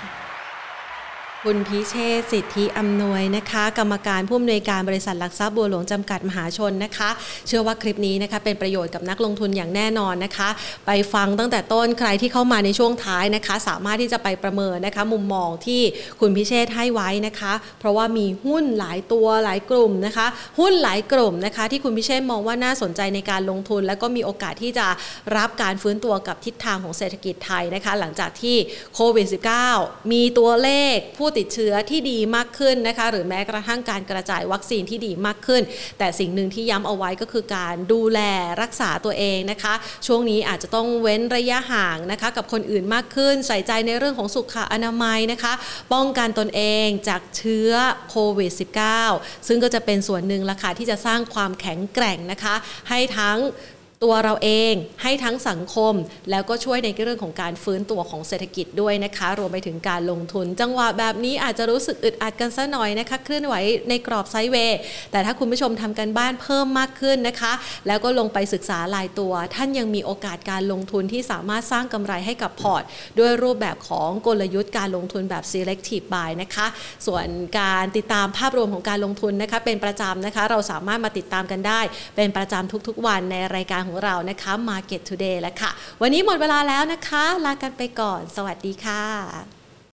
คุณพิเชษสิทธิอำนวยนะคะ กรรมการผู้อำนวยการบริษัทหลักทรัพย์บัวหลวงจำกัดมหาชนนะคะ เชื่อว่าคลิปนี้นะคะเป็นประโยชน์กับนักลงทุนอย่างแน่นอนนะคะ ไปฟังตั้งแต่ต้นใครที่เข้ามาในช่วงท้ายนะคะ สามารถที่จะไปประเมินนะคะ มุมมองที่คุณพิเชษให้ไว้นะคะ เพราะว่ามีหุ้นหลายตัวหลายกลุ่มนะคะ หุ้นหลายกลุ่มนะคะ ที่คุณพิเชษมองว่าน่าสนใจในการลงทุน แล้วก็มีโอกาสที่จะรับการฟื้นตัวกับทิศทางของเศรษฐกิจไทยนะคะ หลังจากที่โควิด -19 มีตัวเลขผู้ติดเชื้อที่ดีมากขึ้นนะคะ หรือแม้กระทั่งการกระจายวัคซีนที่ดีมากขึ้น แต่สิ่งหนึ่งที่ย้ำเอาไว้ก็คือการดูแลรักษาตัวเองนะคะ ช่วงนี้อาจจะต้องเว้นระยะห่างนะคะ กับคนอื่นมากขึ้น ใส่ใจในเรื่องของสุขอนามัยนะคะ ป้องกันตนเองจากเชื้อโควิด -19 ซึ่งก็จะเป็นส่วนหนึ่งละค่ะที่จะสร้างความแข็งแกร่งนะคะ ให้ทั้ง ตัวเราเองให้ทั้งสังคม แล้วก็ช่วยในเรื่องของการฟื้นตัวของเศรษฐกิจด้วยนะคะ รวมไปถึงการลงทุน จังหวะแบบนี้อาจจะรู้สึกอึดอัดกันซะหน่อยนะคะ เคลื่อนไหวในกรอบไซด์เวย์แต่ถ้าคุณผู้ชมทำกันบ้านเพิ่มมากขึ้นนะคะ แล้วก็ลงไปศึกษารายตัว ท่านยังมีโอกาสการลงทุนที่สามารถสร้างกำไรให้กับพอร์ต ด้วยรูปแบบของกลยุทธ์การลงทุนแบบ selective buy นะคะ ส่วนการติดตามภาพรวมของการลงทุนนะคะ เป็นประจำนะคะ เราสามารถมาติดตามกันได้ เป็นประจำทุกๆ วันในรายการของเรานะคะ Market Today แล้วค่ะ วันนี้หมดเวลาแล้วนะคะ ลากันไปก่อน สวัสดีค่ะ